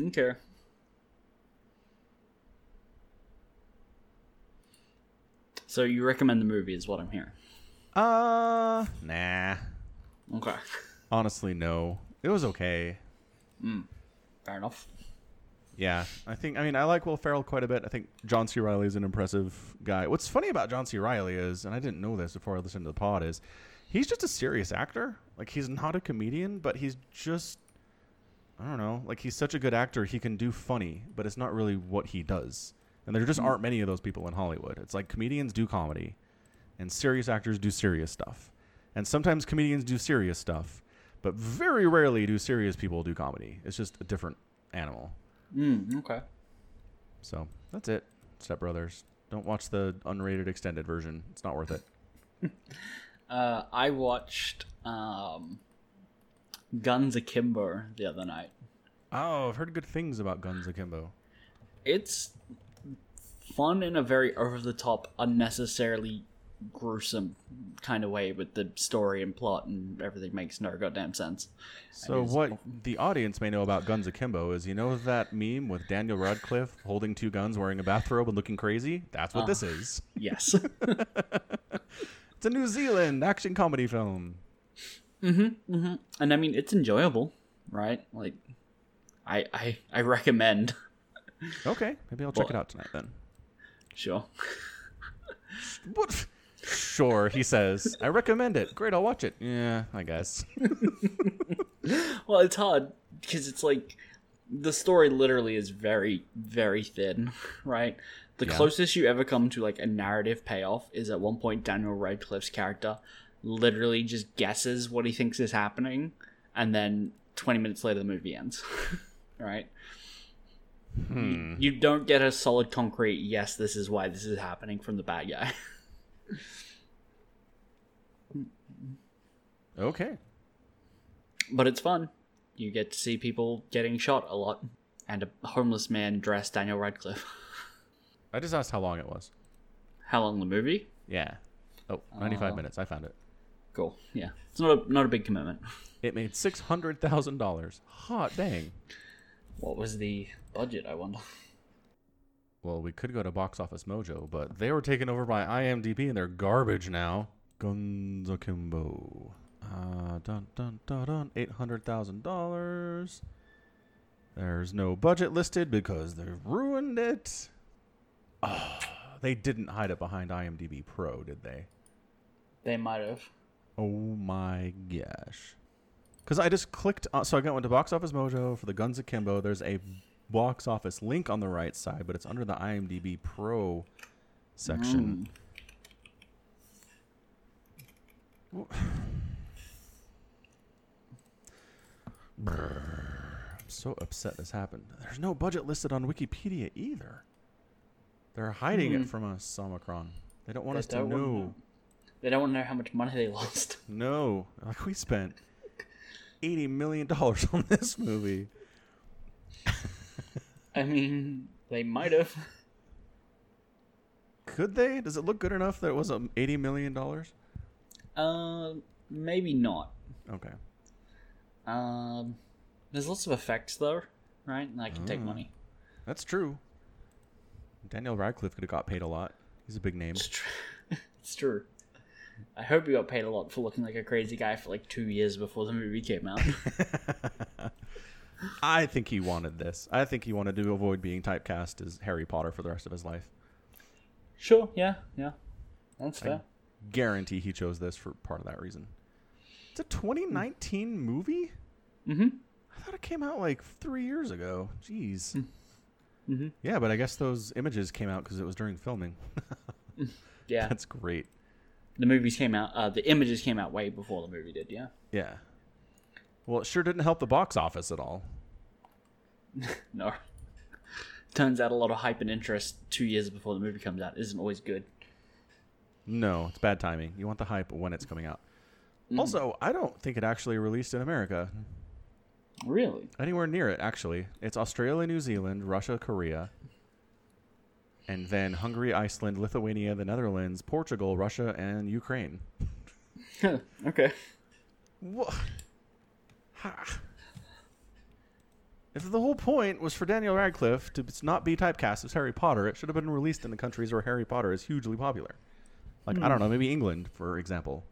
Okay. So you recommend the movie, is what I'm hearing. Uh, nah. Okay. Honestly, no. It was okay. Fair enough. Yeah, I think. I mean, I like Will Ferrell quite a bit. I think John C. Reilly is an impressive guy. What's funny about John C. Reilly is, and I didn't know this before I listened to the pod, is he's just a serious actor. Like he's not a comedian, but he's just I don't know. Like he's such a good actor, he can do funny, but it's not really what he does. And there just hmm. aren't many of those people in Hollywood. It's like comedians do comedy, and serious actors do serious stuff. And sometimes comedians do serious stuff, but very rarely do serious people do comedy. It's just a different animal. Mm, okay. So that's it. Step Brothers. Don't watch the unrated extended version. It's not worth it. (laughs) Uh, I watched um, Guns Akimbo the other night. Oh, I've heard good things about Guns Akimbo. It's fun in a very over the top, unnecessarily gruesome kind of way with the story and plot and everything makes no goddamn sense. So what the audience may know about Guns Akimbo is you know that meme with Daniel Radcliffe holding two guns, wearing a bathrobe, and looking crazy? That's what this is. Yes. (laughs) It's a New Zealand action comedy film. Mm-hmm. and I mean, it's enjoyable, right? Like, I I, I recommend. Okay, maybe I'll check it out tonight then. Sure. What? Sure, he says. I recommend it. Great, I'll watch it. Yeah, I guess. (laughs) Well, it's hard because it's like the story literally is very very thin, right? The Yeah. closest you ever come to like a narrative payoff is at one point Daniel Radcliffe's character literally just guesses what he thinks is happening, and then twenty minutes later the movie ends. (laughs) right? Hmm. You don't get a solid concrete yes, this is why this is happening from the bad guy. (laughs) Okay. but it's fun. You get to see people getting shot a lot, and a homeless man dressed Daniel Radcliffe. (laughs) I just asked how long it was. How long the movie? Yeah. Oh, 95 Oh. minutes. I found it. Cool. Yeah, it's not a not a big commitment. (laughs) It made $600,000. Hot dang. What was the budget? I wonder. Well, we could go to Box Office Mojo, but they were taken over by IMDb and they're garbage now. Guns Akimbo. Uh, dun dun dun dun. Eight hundred thousand dollars. There's no budget listed because they've ruined it. Oh, they didn't hide it behind IMDb Pro, did they? They might have. Oh my gosh. Because I just clicked, on, so I went to Box Office Mojo for the Guns Akimbo. There's a box office link on the right side, but it's under the IMDb Pro section. Brr. I'm so upset this happened. There's no budget listed on Wikipedia either. They're hiding Hmm. it from us, Omicron. They don't want They us to don't want know. They don't want to know how much money they lost. (laughs) No, like we spent eighty million dollars on this movie. (laughs) I mean, they might have. (laughs) Could they? Does it look good enough that it was eighty million dollars? Uh, maybe not. Okay. Um, there's lots of effects though, right? And that can take Mm. money. That's true. Daniel Radcliffe could have got paid a lot. He's a big name. It's true. (laughs) it's true. I hope he got paid a lot for looking like a crazy guy for like two years before the movie came out. (laughs) I think he wanted this. I think he wanted to avoid being typecast as Harry Potter for the rest of his life. sure. Yeah. Yeah. That's fair. Guarantee he chose this for part of that reason. It's a 2019 movie. Mm-hmm. I thought it came out like three years ago. Jeez. Mm-hmm. Yeah, but I guess those images came out because it was during filming. (laughs) Yeah. That's great. the movies came out. Uh, the images came out way before the movie did. Yeah. Yeah. Well, it sure didn't help the box office at all. (laughs) No. Turns out a lot of hype and interest two years before the movie comes out isn't always good. No, it's bad timing. You want the hype when it's coming out. Mm. Also, I don't think it actually released in America. Really? Anywhere near it, actually. It's Australia, New Zealand, Russia, Korea, and then Hungary, Iceland, Lithuania, the Netherlands, Portugal, Russia, and Ukraine. (laughs) okay. Wha- Ha. If the whole point was for Daniel Radcliffe to not be typecast as Harry Potter, it should have been released in the countries where Harry Potter is hugely popular. Like, I don't hmm. know, maybe England, for example.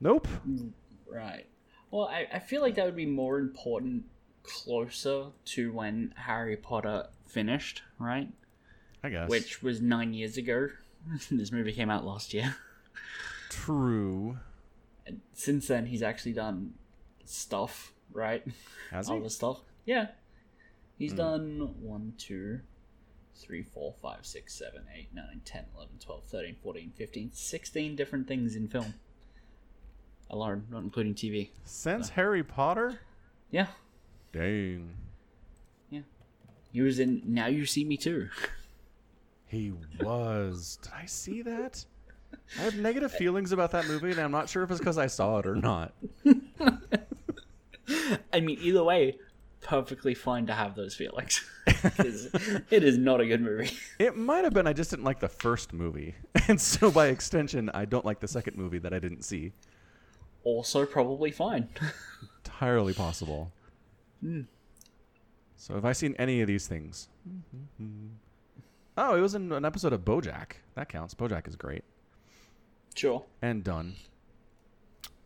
Nope. Hmm, right. Well, I, I feel like that would be more important closer to when Harry Potter finished, right? I guess. Which was nine years ago. (laughs) this movie came out last year. True. And since then, he's actually done stuff, right? Has he? Other stuff. Yeah. He's hmm. done 1, 2, 3, 4, 5, 6, 7, 8, 9, 10, 11, 12, 13, 14, 15, 16 different things in film. Alone, not including TV. Since Harry Potter? Yeah. Dang. Yeah. He was in Now You See Me Too. He was. Did I see that? I have negative (laughs) feelings about that movie, and I'm not sure if it's because I saw it or not. (laughs) (laughs) I mean, either way, perfectly fine to have those feelings. (laughs) it is not a good movie. It might have been I just didn't like the first movie. (laughs) And so by extension, I don't like the second movie that I didn't see. Also, probably fine. Entirely possible. So have I seen any of these things? Oh, it was in an episode of Bojack. That counts. Bojack is great. Sure. And done.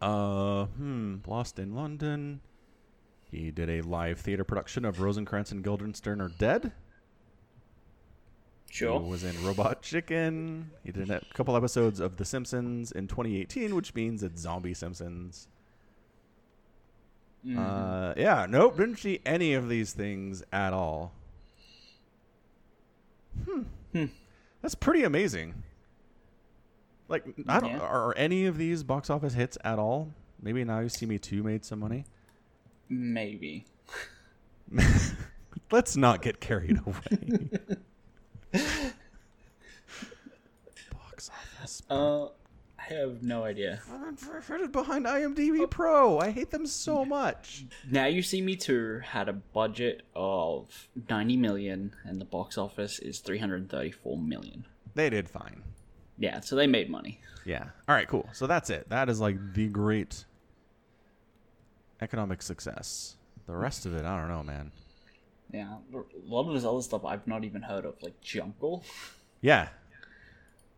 Uh, hmm. Lost in London. He did a live theater production of Rosencrantz and Guildenstern are Dead. Sure. He was in Robot Chicken. He did a couple episodes of The Simpsons in 2018, which means it's Zombie Simpsons. Mm-hmm. Uh, yeah, nope, didn't see any of these things at all. Hmm. That's pretty amazing. Like, I don't. Yeah. Are any of these box office hits at all? Maybe now you see me too made some money. Maybe. (laughs) Let's not get carried away. (laughs) box office. Uh, I have no idea. I'm fitted behind IMDb Pro. I hate them so much. Now You See Me Too had a budget of 90 million, and the box office is 334 million. They did fine. Yeah, so they made money. Yeah. All right, cool. So that's it. That is like the great economic success. The rest of it, I don't know, man. Yeah, a lot of this other stuff I've not even heard of, like Jungle. Yeah.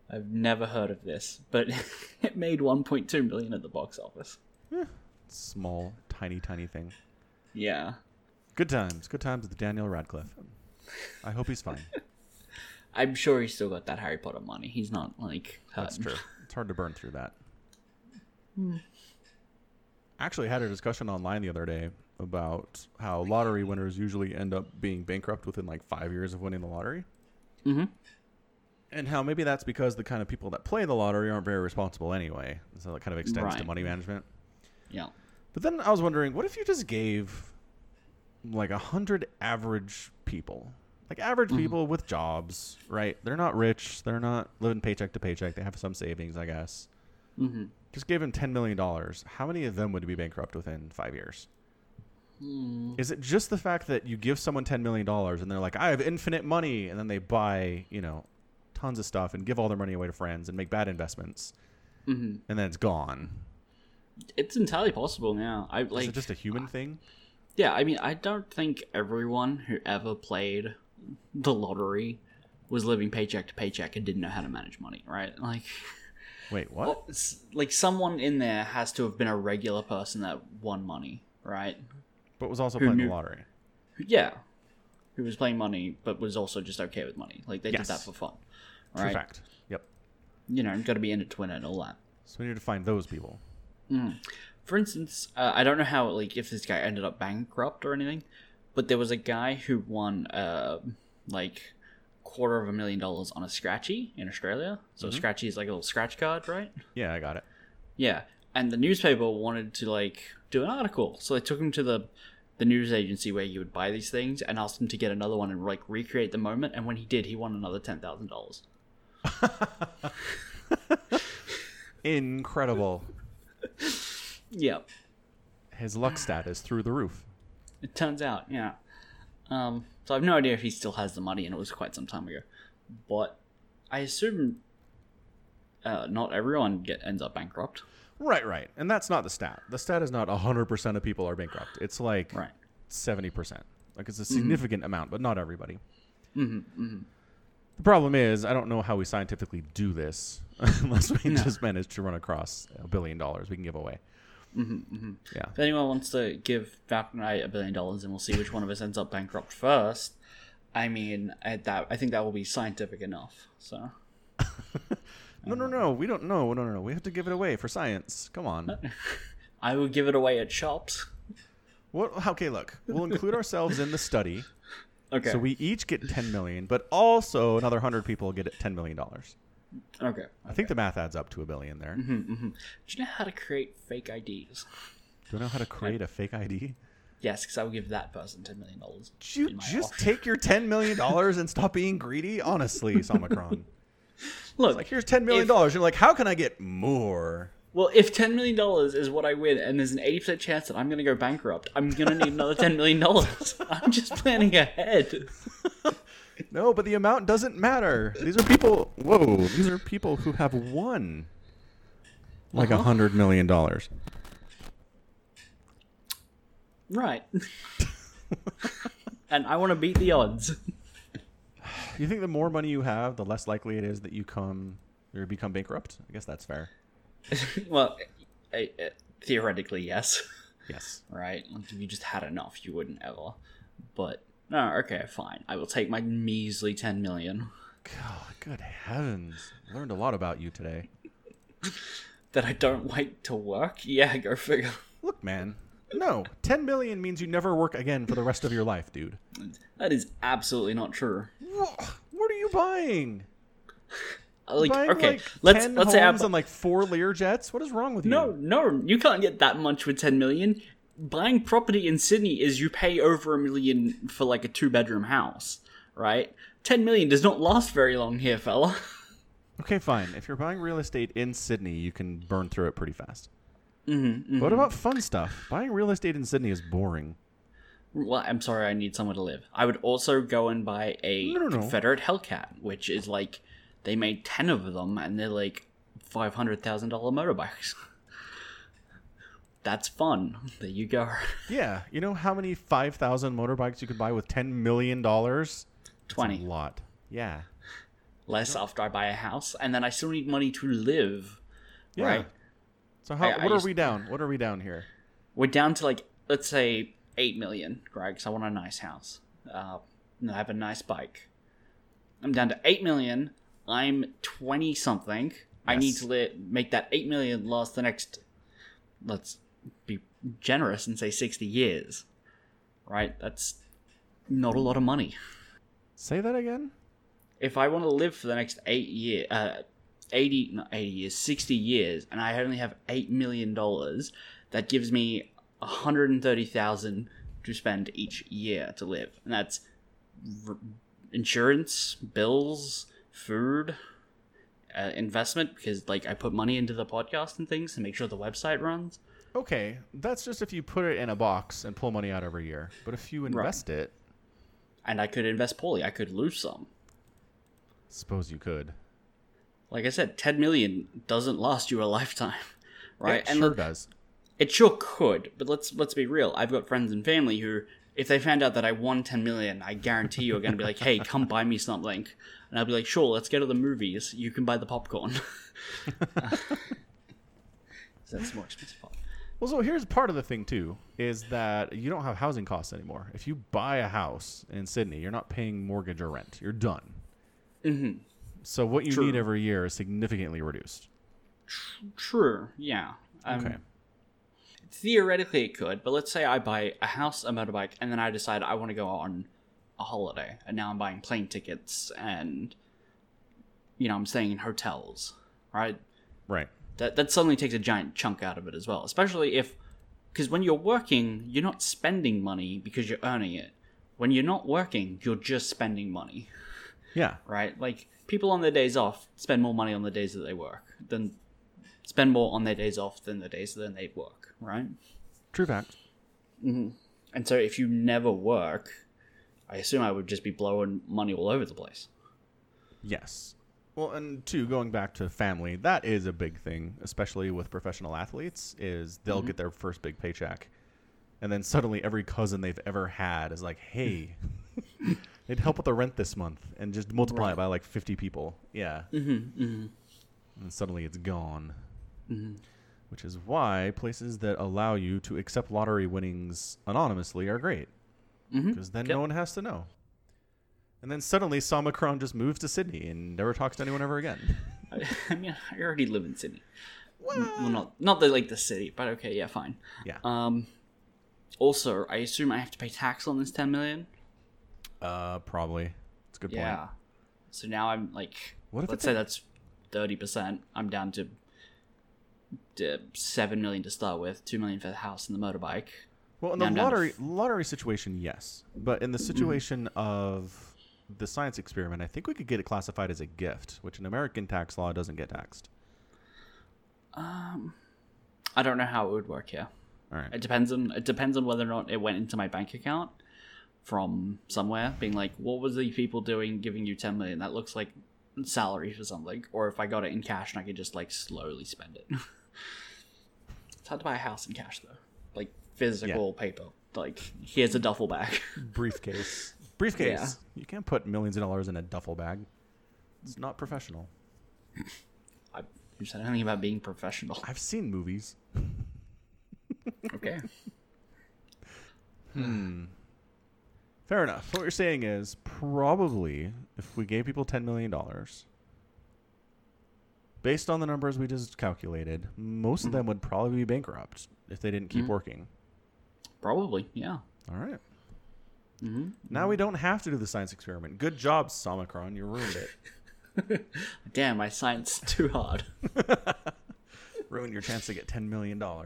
I've never heard of this, but (laughs) it made 1.2 million at the box office. Eh, small, tiny, tiny thing. Yeah. Good times. Good times with Daniel Radcliffe. I hope he's fine. (laughs) I'm sure he's still got that Harry Potter money. He's not like That's true. It's hard to burn through that. Hmm. Actually, had a discussion online the other day about how lottery winners usually end up being bankrupt within like five years of winning the lottery. Mhm. And how maybe that's because the kind of people that play the lottery aren't very responsible anyway. So that kind of extends to money management. Yeah. But then I was wondering, what if you just gave like a hundred average people, like average people with jobs, right? They're not rich, they're not living paycheck to paycheck. They have some savings, I guess. Mm-hmm. Just gave them ten million dollars. How many of them would be bankrupt within five years? Is it just the fact that you give someone ten million dollars and they're like, "I have infinite money," and then they buy, you know, tons of stuff and give all their money away to friends and make bad investments, Mm-hmm. and then it's gone? It's entirely possible now. I Is it just a human thing? Yeah, I mean, I don't think everyone who ever played the lottery was living paycheck to paycheck and didn't know how to manage money, right? Like, (laughs) Wait, what? well, like someone in there has to have been a regular person that won money, right? But was also Who playing the lottery. Yeah, who was playing money but was also just okay with money. Like they Yes. did that for fun, True right? fact. Yep. you know, got to be in it to win it and all that. So we need to find those people. For instance, uh, I don't know how like if this guy ended up bankrupt or anything, but there was a guy who won uh, like quarter of a million dollars on a scratchy in Australia. So a scratchy is like a little scratch card, right? Yeah, I got it. Yeah, and the newspaper wanted to like do an article, so they took him to the the news agency where you would buy these things and asked him to get another one and like recreate the moment. And when he did, he won another ten thousand dollars. (laughs) Incredible. yep. His luck stat is through the roof. it turns out, yeah. Um, so I have no idea if he still has the money, and it was quite some time ago. But I assume uh, not everyone get ends up bankrupt. Right, right. And that's not the stat. The stat is not 100% of people are bankrupt. It's like Right. 70%. Like it's a mm-hmm. significant amount, but not everybody. Mm-hmm, mm-hmm. The problem is, I don't know how we scientifically do this (laughs) unless we just manage to run across a billion dollars we can give away. Mm-hmm, mm-hmm. Yeah. If anyone wants to give Falcon I a billion dollars, and we'll see which one of us ends up bankrupt first. I mean, I, that I think that will be scientific enough. So (laughs) No, no, no. We don't know. No, no, no. We have to give it away for science. Come on. (laughs) I will give it away at shops. What? Okay, look. We'll include ourselves in the study. (laughs) Okay. So we each get 10 million, but also another 100 people get 10 million dollars. Okay. I think the math adds up to a billion there. Mm-hmm, mm-hmm. Do you know how to create fake IDs? Do I know how to create a fake ID? Yes, because I will give that person ten million dollars. You just take your $10 million (laughs) and stop being greedy? Honestly, Somicron. (laughs) Look, like, here's $10 million. If- You're like, how can I get more? well, if ten million dollars is what I win, and there's an eighty percent chance that I'm going to go bankrupt, I'm going to need another ten million dollars. (laughs) I'm just planning ahead. No, but the amount doesn't matter. These are people. Whoa, these are people who have won like a Uh-huh. hundred million dollars. Right. (laughs) and I want to beat the odds. You think the more money you have, the less likely it is that you come or become bankrupt? I guess that's fair. (laughs) well, I, I, theoretically, yes. Yes. Right? Like, if you just had enough, you wouldn't ever. But no, okay, fine. I will take my measly ten million God, good heavens! Learned a lot about you today. (laughs) that I don't like to work. Yeah, go figure. Look, man. No, ten million means you never work again for the rest of your life, dude. That is absolutely not true. Wha- What are you buying? (laughs) Like, buying okay, like let's 10 let's say I homes and like four Learjets. What is wrong with you? No, no, you can't get that much with 10 million. Buying property in Sydney is you pay over a million for like a two bedroom house, right? 10 million does not last very long here, fella. (laughs) Okay, fine. If you're buying real estate in Sydney, you can burn through it pretty fast. Mm-hmm, But what about fun stuff? Buying real estate in Sydney is boring. well, I'm sorry, I need somewhere to live. I would also go and buy a No, no, no. Confederate Hellcat, which is like, they made 10 of them and they're like $500,000 motorbikes. (laughs) That's fun. (laughs) There you go. (laughs) Yeah, you know how many 5,000 motorbikes you could buy with $10 million? 20. A lot. Yeah. Less after I buy a house, and then I still need money to live. Yeah. Right. So how, I- I what are used- we down? What are we down here? We're down to like let's say eight million, right? Because I want a nice house. Uh, and I have a nice bike. I'm down to eight million. I'm twenty something. Yes. I need to make that eight million last the next. Let's generous and say sixty years, right? That's not a lot of money. Say that again? If I want to live for the next eight year, uh, eighty not eighty years, sixty years, and I only have eight million dollars, that gives me hundred and thirty thousand to spend each year to live, and that's r- insurance, bills, food, uh, investment because like I put money into the podcast and things to make sure the website runs. Okay, that's just if you put it in a box and pull money out every year. But if you invest it, And I could invest poorly. I could lose some. suppose you could. Like I said, ten million doesn't last you a lifetime, (laughs) right? It and sure does. It sure could, but let's let's be real. I've got friends and family who, if they found out that I won ten million, I guarantee you are going to be like, "Hey, come buy me something," and I'll be like, "Sure, let's go to the movies. You can buy the popcorn." (laughs) (laughs) That's more expensive. Pop. Well, so here's part of the thing too is that you don't have housing costs anymore. If you buy a house in Sydney, you're not paying mortgage or rent. You're done. Mm-hmm. So what you True. need every year is significantly reduced. True. Yeah. Um, Okay. Theoretically, it could, but let's say I buy a house, a motorbike, and then I decide I want to go on a holiday, and now I'm buying plane tickets, and you know I'm staying in hotels, right? Right. That that suddenly takes a giant chunk out of it as well, especially if because when you're working, you're not spending money because you're earning it. When you're not working, you're just spending money, Yeah. right? Like people on their days off spend more money on the days that they work than spend more on their days off than the days that they work, right? True fact. Mm-hmm. And so if you never work, I assume I would just be blowing money all over the place. Yes. Well, and two, going back to family, that is a big thing, especially with professional athletes, is they'll Mm-hmm. get their first big paycheck. And then suddenly every cousin they've ever had is like, hey, (laughs) need help with the rent this month. And just multiply it by like 50 people. Yeah. Mm-hmm, mm-hmm. And suddenly it's gone. Mm-hmm. Which is why places that allow you to accept lottery winnings anonymously are great. Mm-hmm. Because then Yep. no one has to know. And then suddenly Macron just moves to Sydney and never talks to anyone ever again. (laughs) I, mean, I already live in Sydney. Well, not not the like the city, but okay, yeah, fine. Yeah. Um. Also, I assume I have to pay tax on this ten million. Uh, probably. It's a good point. Yeah. point. So now I'm like, What if let's say a- that's thirty percent. I'm down to, to seven million to start with, two million for the house and the motorbike. Well, in Now the I'm lottery f- lottery situation, yes, but in the situation of the science experiment, I think we could get it classified as a gift, which in American tax law doesn't get taxed. Um, I don't know how it would work here. All right. It depends on it depends on whether or not it went into my bank account from somewhere, being like, what was the people doing giving you ten million? That looks like salary for something. Or if I got it in cash and I could just like slowly spend it. (laughs) it's hard to buy a house in cash though. Like physical paper. Like here's a duffel bag. Briefcase. Briefcase. Yeah. You can't put millions of dollars in a duffel bag. It's not professional. I you said anything about being professional. I've seen movies. (laughs) Okay. Hmm. Fair enough. What you're saying is probably if we gave people $10 million, based on the numbers we just calculated, most of them would probably be bankrupt if they didn't keep working. Probably, yeah. All right. Hmm Now we don't have to do the science experiment. Good job, Somicron. You ruined it. (laughs) Damn, my science too hard. (laughs) ruined your chance to get $10 million. Uh,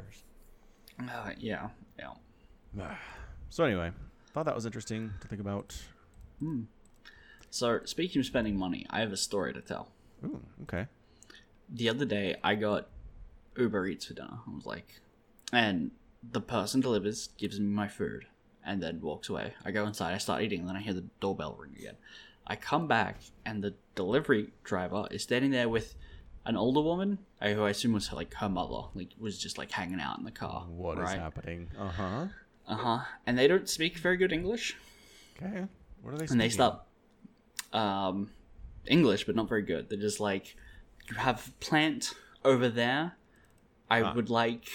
yeah, yeah. (sighs) So, anyway, thought that was interesting to think about. So speaking of spending money, I have a story to tell. Ooh, okay. the other day I got Uber Eats for dinner. I was like, and the person delivers, gives me my food, and then walks away. I go inside, I start eating, and then I hear the doorbell ring again. I come back, and the delivery driver is standing there with an older woman, uh, who I assume was like her mother, like was just like hanging out in the car. What is right? happening? Uh huh. Uh huh. And they don't speak very good English, Okay. What are they and they speaking? start um, English, but not very good. They're just like, you have plant over there. I Huh. would like,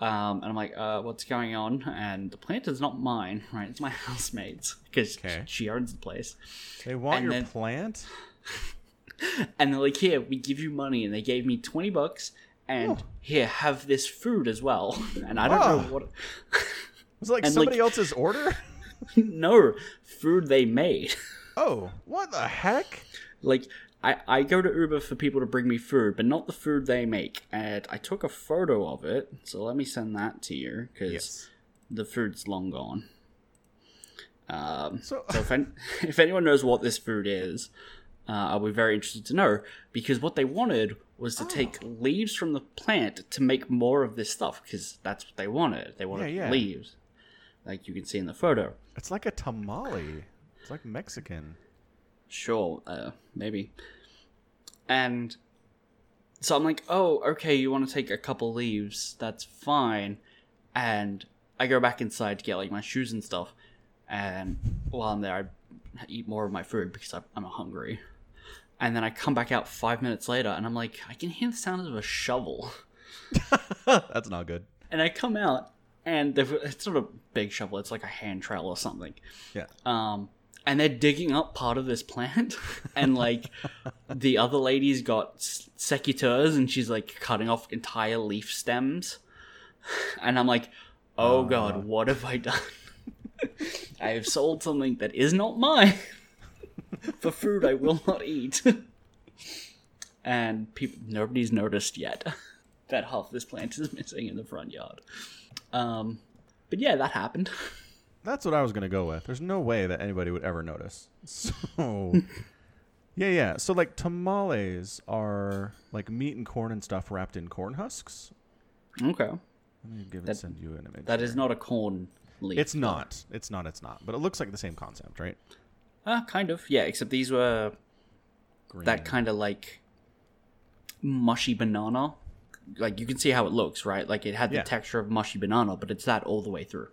um, and I'm like, uh, what's going on? And the plant is not mine, right? It's my (laughs) housemate's because Okay. she owns the place. They want and your then- plant? (laughs) And they're like, here, we give you money, and they gave me twenty bucks, and Oh. here, have this food as well. (laughs) And I don't know Wow. what. Was it like and, somebody like- else's order? no food they made. Oh, what the heck? like I, I go to Uber for people to bring me food, but not the food they make. And I took a photo of it, so let me send that to you because Yes. the food's long gone. Um, So, so if, (laughs) if anyone knows what this food is, uh, I'll be very interested to know because what they wanted was to take Oh. leaves from the plant to make more of this stuff because that's what they wanted. They wanted Yeah, yeah. leaves, like you can see in the photo. it's like a tamale. It's like Mexican. Sure, uh, maybe. And so I'm like, oh, okay, you want to take a couple leaves? That's fine. And I go back inside to get like my shoes and stuff. And while I'm there, I eat more of my food because I'm, hungry. And then I come back out five minutes later, and I'm like, I can hear the sound of a shovel. (laughs) That's not good. And I come out, and it's not a big shovel; it's like a hand trowel or something. Yeah. Um, and they're digging up part of this plant (laughs) and like the other lady's got secateurs and she's like cutting off entire leaf stems. (laughs) And i'm like oh god what have i done? (laughs) I have sold something that is not mine. For food i will not eat. And people nobody's noticed yet that half this plant is missing in the front yard. Um but yeah that happened That's what I was gonna go with. There's no way that anybody would ever notice. (laughs) So, yeah, yeah. So like tamales are like meat and corn and stuff wrapped in corn husks. okay Let me give it That- send you an image. That here. is not a corn leaf. It's not. It's not. It's not. But it looks like the same concept, right? Uh, kind of. Yeah, except these were Green. that kind of like mushy banana. Like you can see how it looks, right? Like it had the Yeah. texture of mushy banana, but it's that all the way through.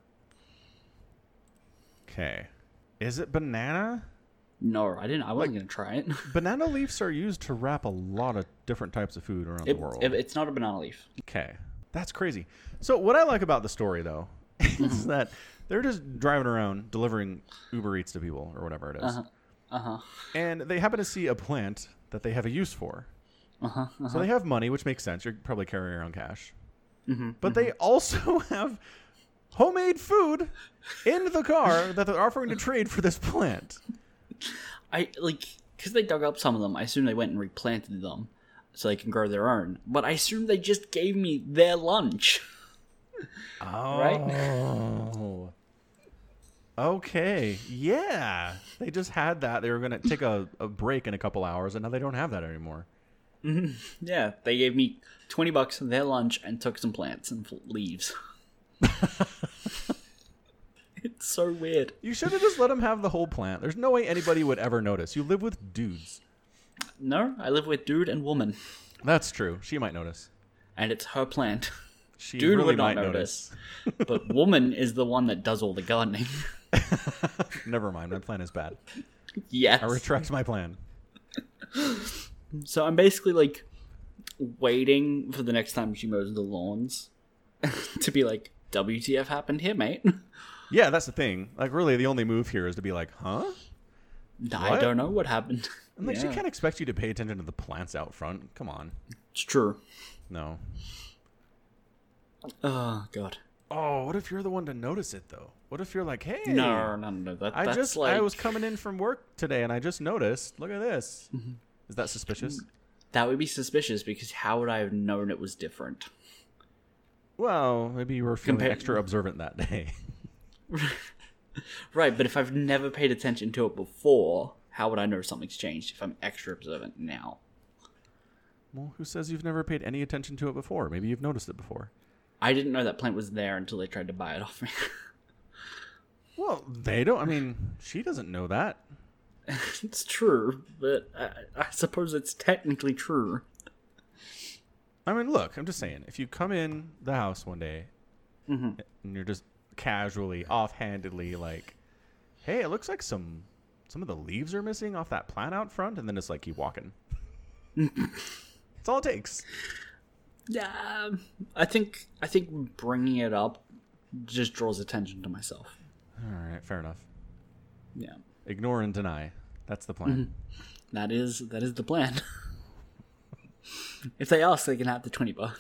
Okay. Is it banana? No, I didn't. I wasn't gonna try it. (laughs) Banana leaves are used to wrap a lot of different types of food around It- the world. it- it's not a banana leaf. Okay. That's crazy. So what I like about the story though (laughs) is that they're just driving around delivering Uber Eats to people or whatever it is. Uh-huh. Uh huh. And they happen to see a plant that they have a use for. Uh huh. So they have money, which makes sense. You're probably carrying around cash. Mm-hmm. But they also (laughs) have homemade food in the car that they're offering to trade for this plant. I like because they dug up some of them. I assume they went and replanted them so they can grow their own. But I assume they just gave me their lunch. Oh. (laughs) Okay. Yeah. They just had that. They were going to take a, a break in a couple hours, and now they don't have that anymore. Mm-hmm. Yeah, they gave me twenty bucks for their lunch and took some plants and leaves. (laughs) it's so weird. You should have just let him have the whole plant. There's no way anybody would ever notice. You live with dudes. No, I live with dude and woman, That's true. She might notice. and it's her plant. She Dude really would not might notice, but woman is the one that does all the gardening. (laughs) Never mind. My plan is bad. yes. I retract my plan. So I'm basically like waiting for the next time she mows the lawns (laughs) to be like, "WTF happened here, mate?" Yeah, that's the thing. Like, really, the only move here is to be like, huh? I What? don't know what happened. And like, she Yeah, can't expect you to pay attention to the plants out front. Come on. It's true. No. Oh god. Oh, what if you're the one to notice it though? What if you're like, hey, No, no, no. That, I that's just like I was coming in from work today and I just noticed. Look at this. Mm-hmm. Is that suspicious? that would be suspicious because how would I have known it was different? Well, maybe you were feeling Compare- extra observant that day. (laughs) Right, but if I've never paid attention to it before, how would I know something's changed if I'm extra observant now? well, who says you've never paid any attention to it before? Maybe you've noticed it before. I didn't know that plant was there until they tried to buy it off me. (laughs) Well, they don't. I mean, she doesn't know that. (laughs) it's true, but I, I suppose it's technically true. I mean, look, I'm just saying, if you come in the house one day Mhm. and you're just casually, offhandedly like, "Hey, it looks like some some of the leaves are missing off that plant out front," and then just like keep walking. (laughs) That's all it takes. Yeah, I think I think bringing it up just draws attention to myself. All right, fair enough. Yeah, Ignore and deny. That's the plan. that is that is the plan. (laughs) if they ask, they can have the twenty bucks.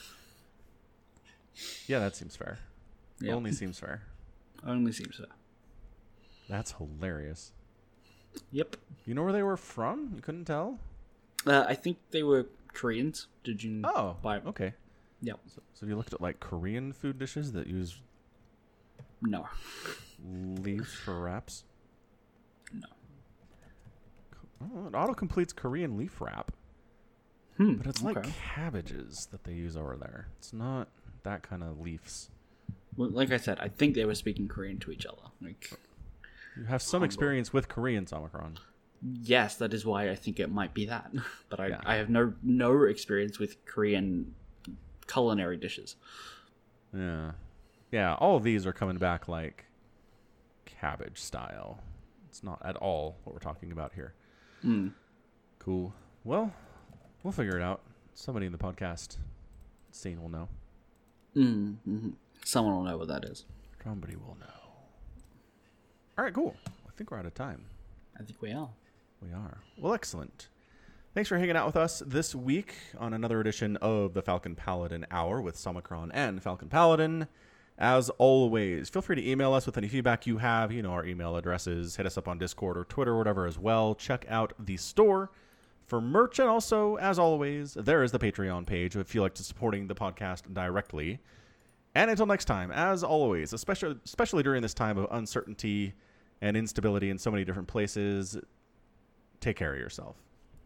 Yeah, that seems fair. Yeah. Only seems fair. Only seems fair. That's hilarious. Yep. You know where they were from? You couldn't tell? Uh, I think they were Koreans. Did you? Oh, buy? okay. Yep. So, so you looked at like Korean food dishes that use No. leaves for wraps? No. Oh, it auto completes Korean leaf wrap, Hmm. but it's like cabbages that they use over there. It's not that kind of leaves. Well, like I said, I think they were speaking Korean to each other. Like, You have some Humble. experience with Koreans, Omicron. yes, that is why I think it might be that. (laughs) But I, Yeah. I have no no experience with Korean culinary dishes. Yeah, yeah. All of these are coming back like cabbage style. It's not at all what we're talking about here. Hmm. Cool. Well, we'll figure it out. Somebody in the podcast scene will know. Mm, hmm Someone will know what that is. Somebody will know. All right, cool. I think we're out of time. I think we are. We are. Well, excellent. Thanks for hanging out with us this week on another edition of the Falcon Paladin Hour with Omicron and Falcon Paladin. As always, feel free to email us with any feedback you have. You know our email addresses. Hit us up on Discord or Twitter or whatever as well. Check out the store for merch. And also, as always, there is the Patreon page if you like to supporting the podcast directly. And until next time, as always, especially especially during this time of uncertainty and instability in so many different places, take care of yourself.